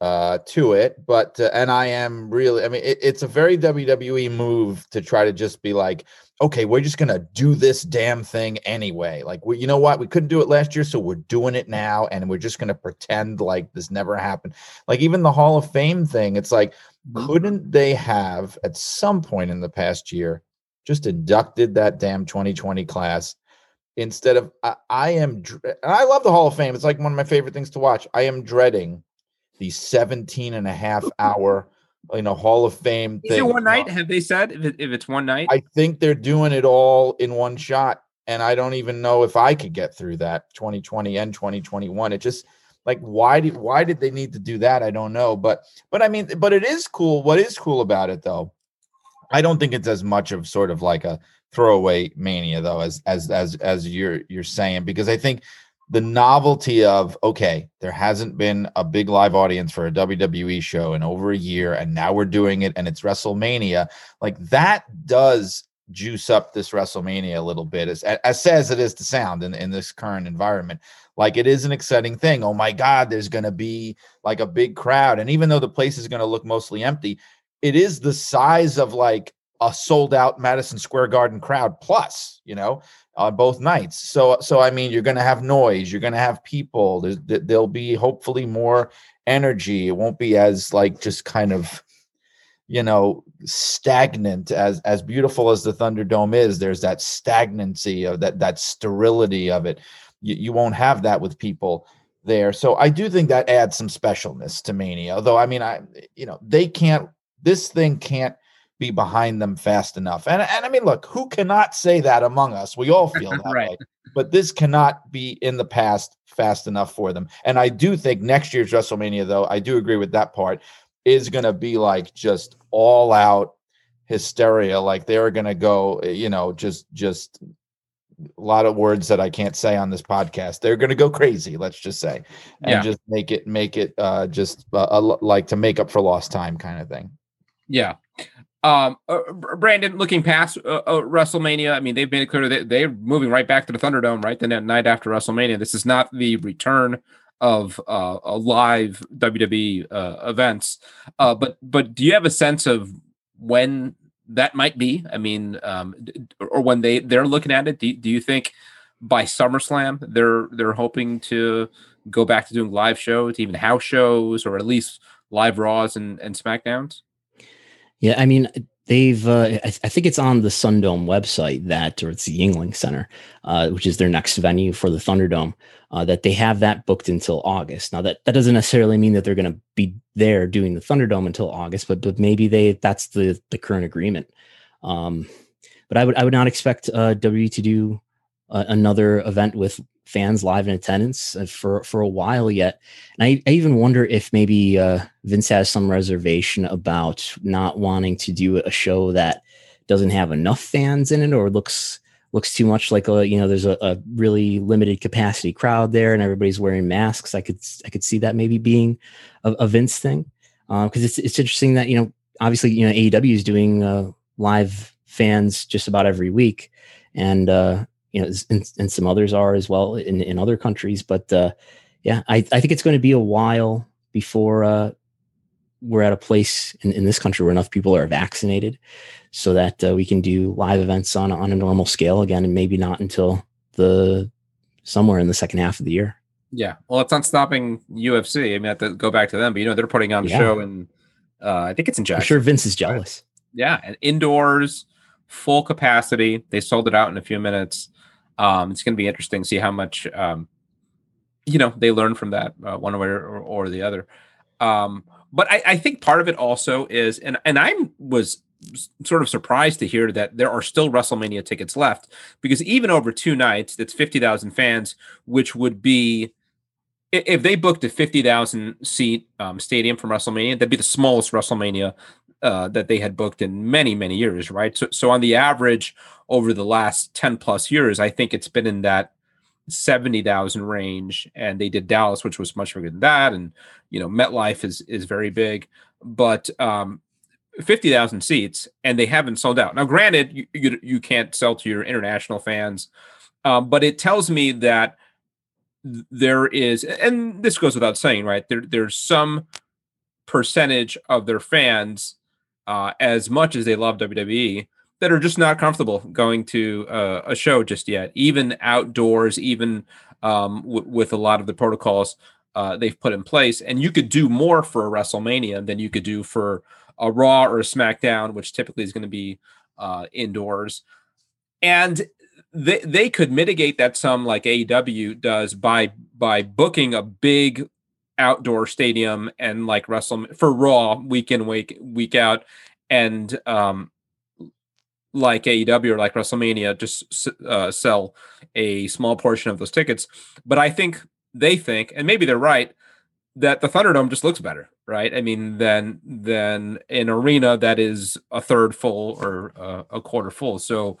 uh, to it. But uh, and I am really, I mean, it, it's a very WWE move to try to just be like, okay, we're just gonna do this damn thing anyway. Like, we, you know what, we couldn't do it last year, so we're doing it now, and we're just gonna pretend like this never happened. Like even the Hall of Fame thing, it's like, mm-hmm. couldn't they have at some point in the past year just inducted that damn 2020 class? Instead of, I, I am, and I love the Hall of Fame. It's like one of my favorite things to watch. I am dreading the 17 and a half hour you know hall of fame is thing. it one night? have they said if, it, if it's one night? I think they're doing it all in one shot and i don't even know if i could get through that 2020 and 2021 it just like why did why did they need to do that? I don't know but but i mean but it is cool. What is cool about it though i don't think it's as much of sort of like a throwaway mania though as as as as you're you're saying because i think the novelty of okay, there hasn't been a big live audience for a WWE show in over a year, and now we're doing it, and it's WrestleMania. Like that does juice up this WrestleMania a little bit, as as sad as it is to sound in, in this current environment. Like it is an exciting thing. Oh my God, there's going to be like a big crowd, and even though the place is going to look mostly empty, it is the size of like a sold out Madison Square Garden crowd plus, you know, on both nights. So, so I mean, you're going to have noise, you're going to have people. There's, there'll be hopefully more energy. It won't be as like just kind of, you know, stagnant as as beautiful as the Thunderdome is. There's that stagnancy of that that sterility of it. You, you won't have that with people there. So I do think that adds some specialness to Mania. Although I mean, I you know they can't. This thing can't be behind them fast enough. And and I mean, look, who cannot say that among us? We all feel that right. way. But this cannot be in the past fast enough for them. And I do think next year's WrestleMania, though, I do agree with that part, is going to be like just all out hysteria. Like they're going to go, you know, just just a lot of words that I can't say on this podcast. They're going to go crazy. Let's just say, and yeah. just make it make it uh, just uh, like to make up for lost time kind of thing. Yeah, um, uh, Brandon, looking past uh, uh, WrestleMania, I mean, they've made it clear that they're moving right back to the Thunderdome, right? The night after WrestleMania. This is not the return of uh, a live WWE uh, events. Uh, but but do you have a sense of when that might be? I mean, um, or when they they're looking at it, do, do you think by SummerSlam they're they're hoping to go back to doing live shows, even house shows, or at least live Raws and, and SmackDowns? Yeah, I mean, they've uh, I, th- I, think it's on the Sundome website that, or it's the Yuengling Center, uh, which is their next venue for the Thunderdome. Uh, that they have that booked until August. Now that that doesn't necessarily mean that they're going to be there doing the Thunderdome until August, but but maybe they that's the the current agreement. Um, but I would I would not expect uh, W to do uh, another event with fans live in attendance uh, for for a while yet. And I, I even wonder if maybe uh, Vince has some reservation about not wanting to do a show that doesn't have enough fans in it or looks looks too much like a you know there's a, a really limited capacity crowd there and everybody's wearing masks. I could I could see that maybe being a, a Vince thing because uh, it's it's interesting that you know obviously you know AEW is doing uh, live fans just about every week and uh, you know, and, and some others are as well in, in other countries. But uh, yeah, I, I think it's going to be a while before uh, we're at a place in, in this country where enough people are vaccinated so that uh, we can do live events on, on a normal scale again, and maybe not until the somewhere in the second half of the year. Yeah. Well, it's not stopping UFC. I mean, I have to go back to them, but you know, they're putting on the yeah. show and uh, I think it's in Jackson. I'm sure Vince is jealous. Yeah, and indoors, full capacity. They sold it out in a few minutes. Um, it's going to be interesting to see how much um, you know they learn from that uh, one way or, or the other. Um, but I, I think part of it also is, and and I was sort of surprised to hear that there are still WrestleMania tickets left because even over two nights, that's fifty thousand fans, which would be if they booked a fifty thousand seat um, stadium from WrestleMania, that'd be the smallest WrestleMania uh, that they had booked in many many years, right? So so on the average over the last ten plus years, I think it's been in that 70,000 range and they did Dallas which was much bigger than that and you know MetLife is is very big but um 50,000 seats and they haven't sold out. Now granted you you, you can't sell to your international fans um, but it tells me that there is and this goes without saying right there there's some percentage of their fans uh, as much as they love WWE that are just not comfortable going to uh, a show just yet, even outdoors, even um, w- with a lot of the protocols uh, they've put in place. And you could do more for a WrestleMania than you could do for a Raw or a SmackDown, which typically is going to be uh, indoors. And they they could mitigate that some like AEW does by by booking a big outdoor stadium and like Wrestle for Raw week in week week out and um like AEW or like WrestleMania just uh, sell a small portion of those tickets. But I think they think, and maybe they're right, that the Thunderdome just looks better, right? I mean, than than an arena that is a third full or uh, a quarter full. So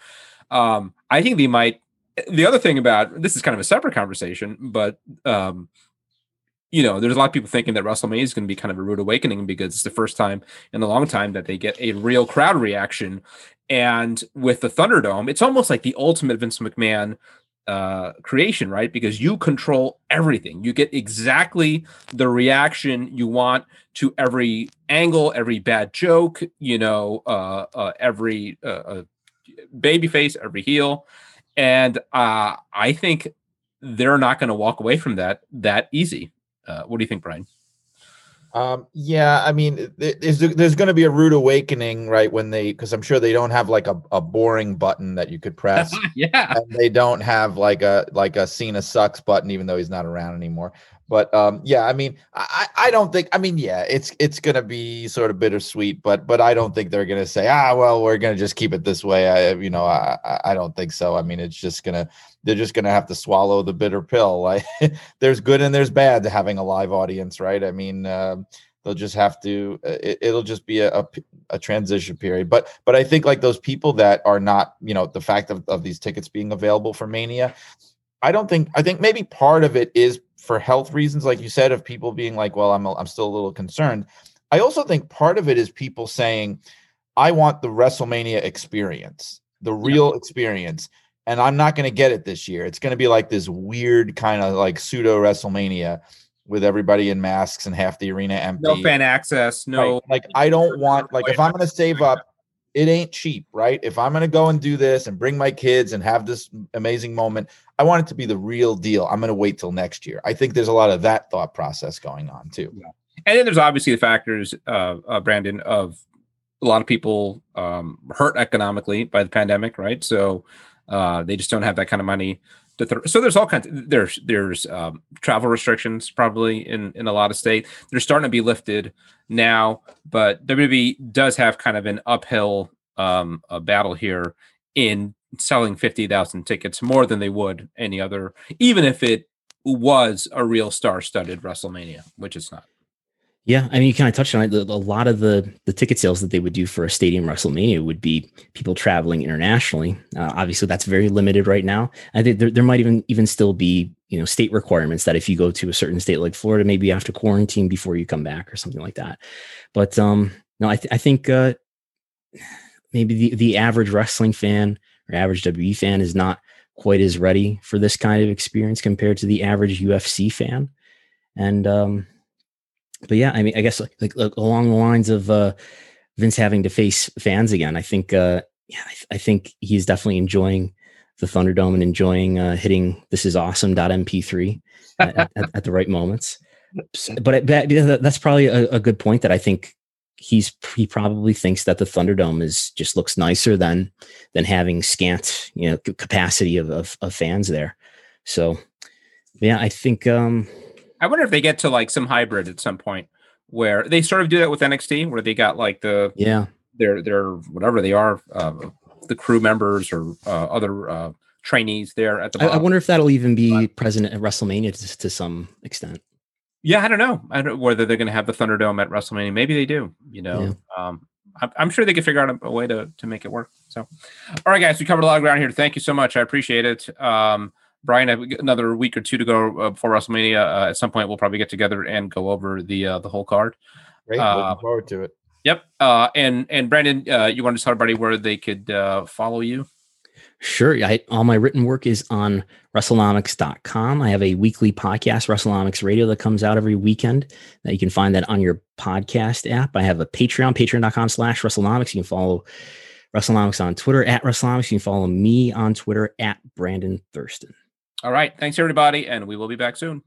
um, I think they might. The other thing about this is kind of a separate conversation, but um, you know, there's a lot of people thinking that WrestleMania is going to be kind of a rude awakening because it's the first time in a long time that they get a real crowd reaction. And with the Thunderdome, it's almost like the ultimate Vince McMahon uh, creation, right? Because you control everything. You get exactly the reaction you want to every angle, every bad joke, you know, uh, uh, every uh, uh baby face, every heel. And uh, I think they're not going to walk away from that that easy. Uh, what do you think, Brian? Um, yeah, I mean, there's there's going to be a rude awakening, right? When they, because I'm sure they don't have like a, a boring button that you could press. yeah, and they don't have like a like a Cena sucks button, even though he's not around anymore. But um, yeah, I mean, I I don't think. I mean, yeah, it's it's to be sort of bittersweet, but but I don't think they're to say, ah, well, we're to just keep it this way. I you know, I I don't think so. I mean, it's just gonna they're just to have to swallow the bitter pill. Like there's good and there's bad to having a live audience, right? I mean, uh, they'll just have to. Uh, it, will just be a, a, a transition period. But but I think like those people that are not, you know, the fact of, of these tickets being available for Mania. I don't think I think maybe part of it is for health reasons, like you said, of people being like, well, I'm a, I'm still a little concerned. I also think part of it is people saying, I want the WrestleMania experience, the real yeah. experience and I'm not going to get it this year. It's going to be like this weird kind of like pseudo WrestleMania with everybody in masks and half the arena empty. No fan access. No, right. like I don't want like if I'm going to save up, it ain't cheap, right? If I'm going to go and do this and bring my kids and have this amazing moment, I want it to be the real deal. I'm going to wait till next year. I think there's a lot of that thought process going on too. Yeah. And then there's obviously the factors, uh, uh, Brandon, of a lot of people um, hurt economically by the pandemic, right? So uh, they just don't have that kind of money. To th- so there's all kinds. Of, there's there's um, travel restrictions probably in in a lot of states. They're starting to be lifted now, but WWE does have kind of an uphill um, battle here in selling fifty thousand tickets more than they would any other, even if it was a real star-studded WrestleMania, which it's not. Yeah, I mean, you kind of touched on it. A lot of the the ticket sales that they would do for a stadium WrestleMania would be people traveling internationally. Uh, obviously, that's very limited right now. I think there, there might even even still be you know state requirements that if you go to a certain state like Florida, maybe you have to quarantine before you come back or something like that. But um, no, I, th- I think uh, maybe the the average wrestling fan or average WWE fan is not quite as ready for this kind of experience compared to the average UFC fan, and um but yeah, I mean, I guess like, like, like along the lines of uh, Vince having to face fans again, I think, uh, yeah, I, th- I think he's definitely enjoying the Thunderdome and enjoying uh, hitting this is awesome.mp3 at, at, at, the right moments. But, but that's probably a, a, good point that I think he's he probably thinks that the Thunderdome is just looks nicer than than having scant you know capacity of, of, of fans there. So yeah, I think um I wonder if they get to like some hybrid at some point where they sort of do that with NXT where they got like the yeah their their whatever they are uh, the crew members or uh, other uh, trainees there at the. I, I, wonder if that'll even be present at WrestleMania to, to some extent. Yeah, I don't know. I don't whether they're going to have the Thunderdome at WrestleMania. Maybe they do. You know, yeah. um, I'm, I'm, sure they could figure out a, a, way to to make it work. So, all right, guys, we covered a lot of ground here. Thank you so much. I appreciate it. Um, Brian, another week or two to go uh, before WrestleMania. Uh, at some point, we'll probably get together and go over the uh, the whole card. Great, looking uh, forward to it. Yep. Uh, and and Brandon, uh, you want to tell everybody where they could follow you? Sure. I, all my written work is on WrestleNomics.com. I have a weekly podcast, WrestleNomics Radio, that comes out every weekend. That you can find that on your podcast app. I have a Patreon, patreon.com slash WrestleNomics. You can follow WrestleNomics on Twitter at WrestleNomics. You can follow me on Twitter at Brandon Thurston. All right. Thanks, everybody. And we will be back soon.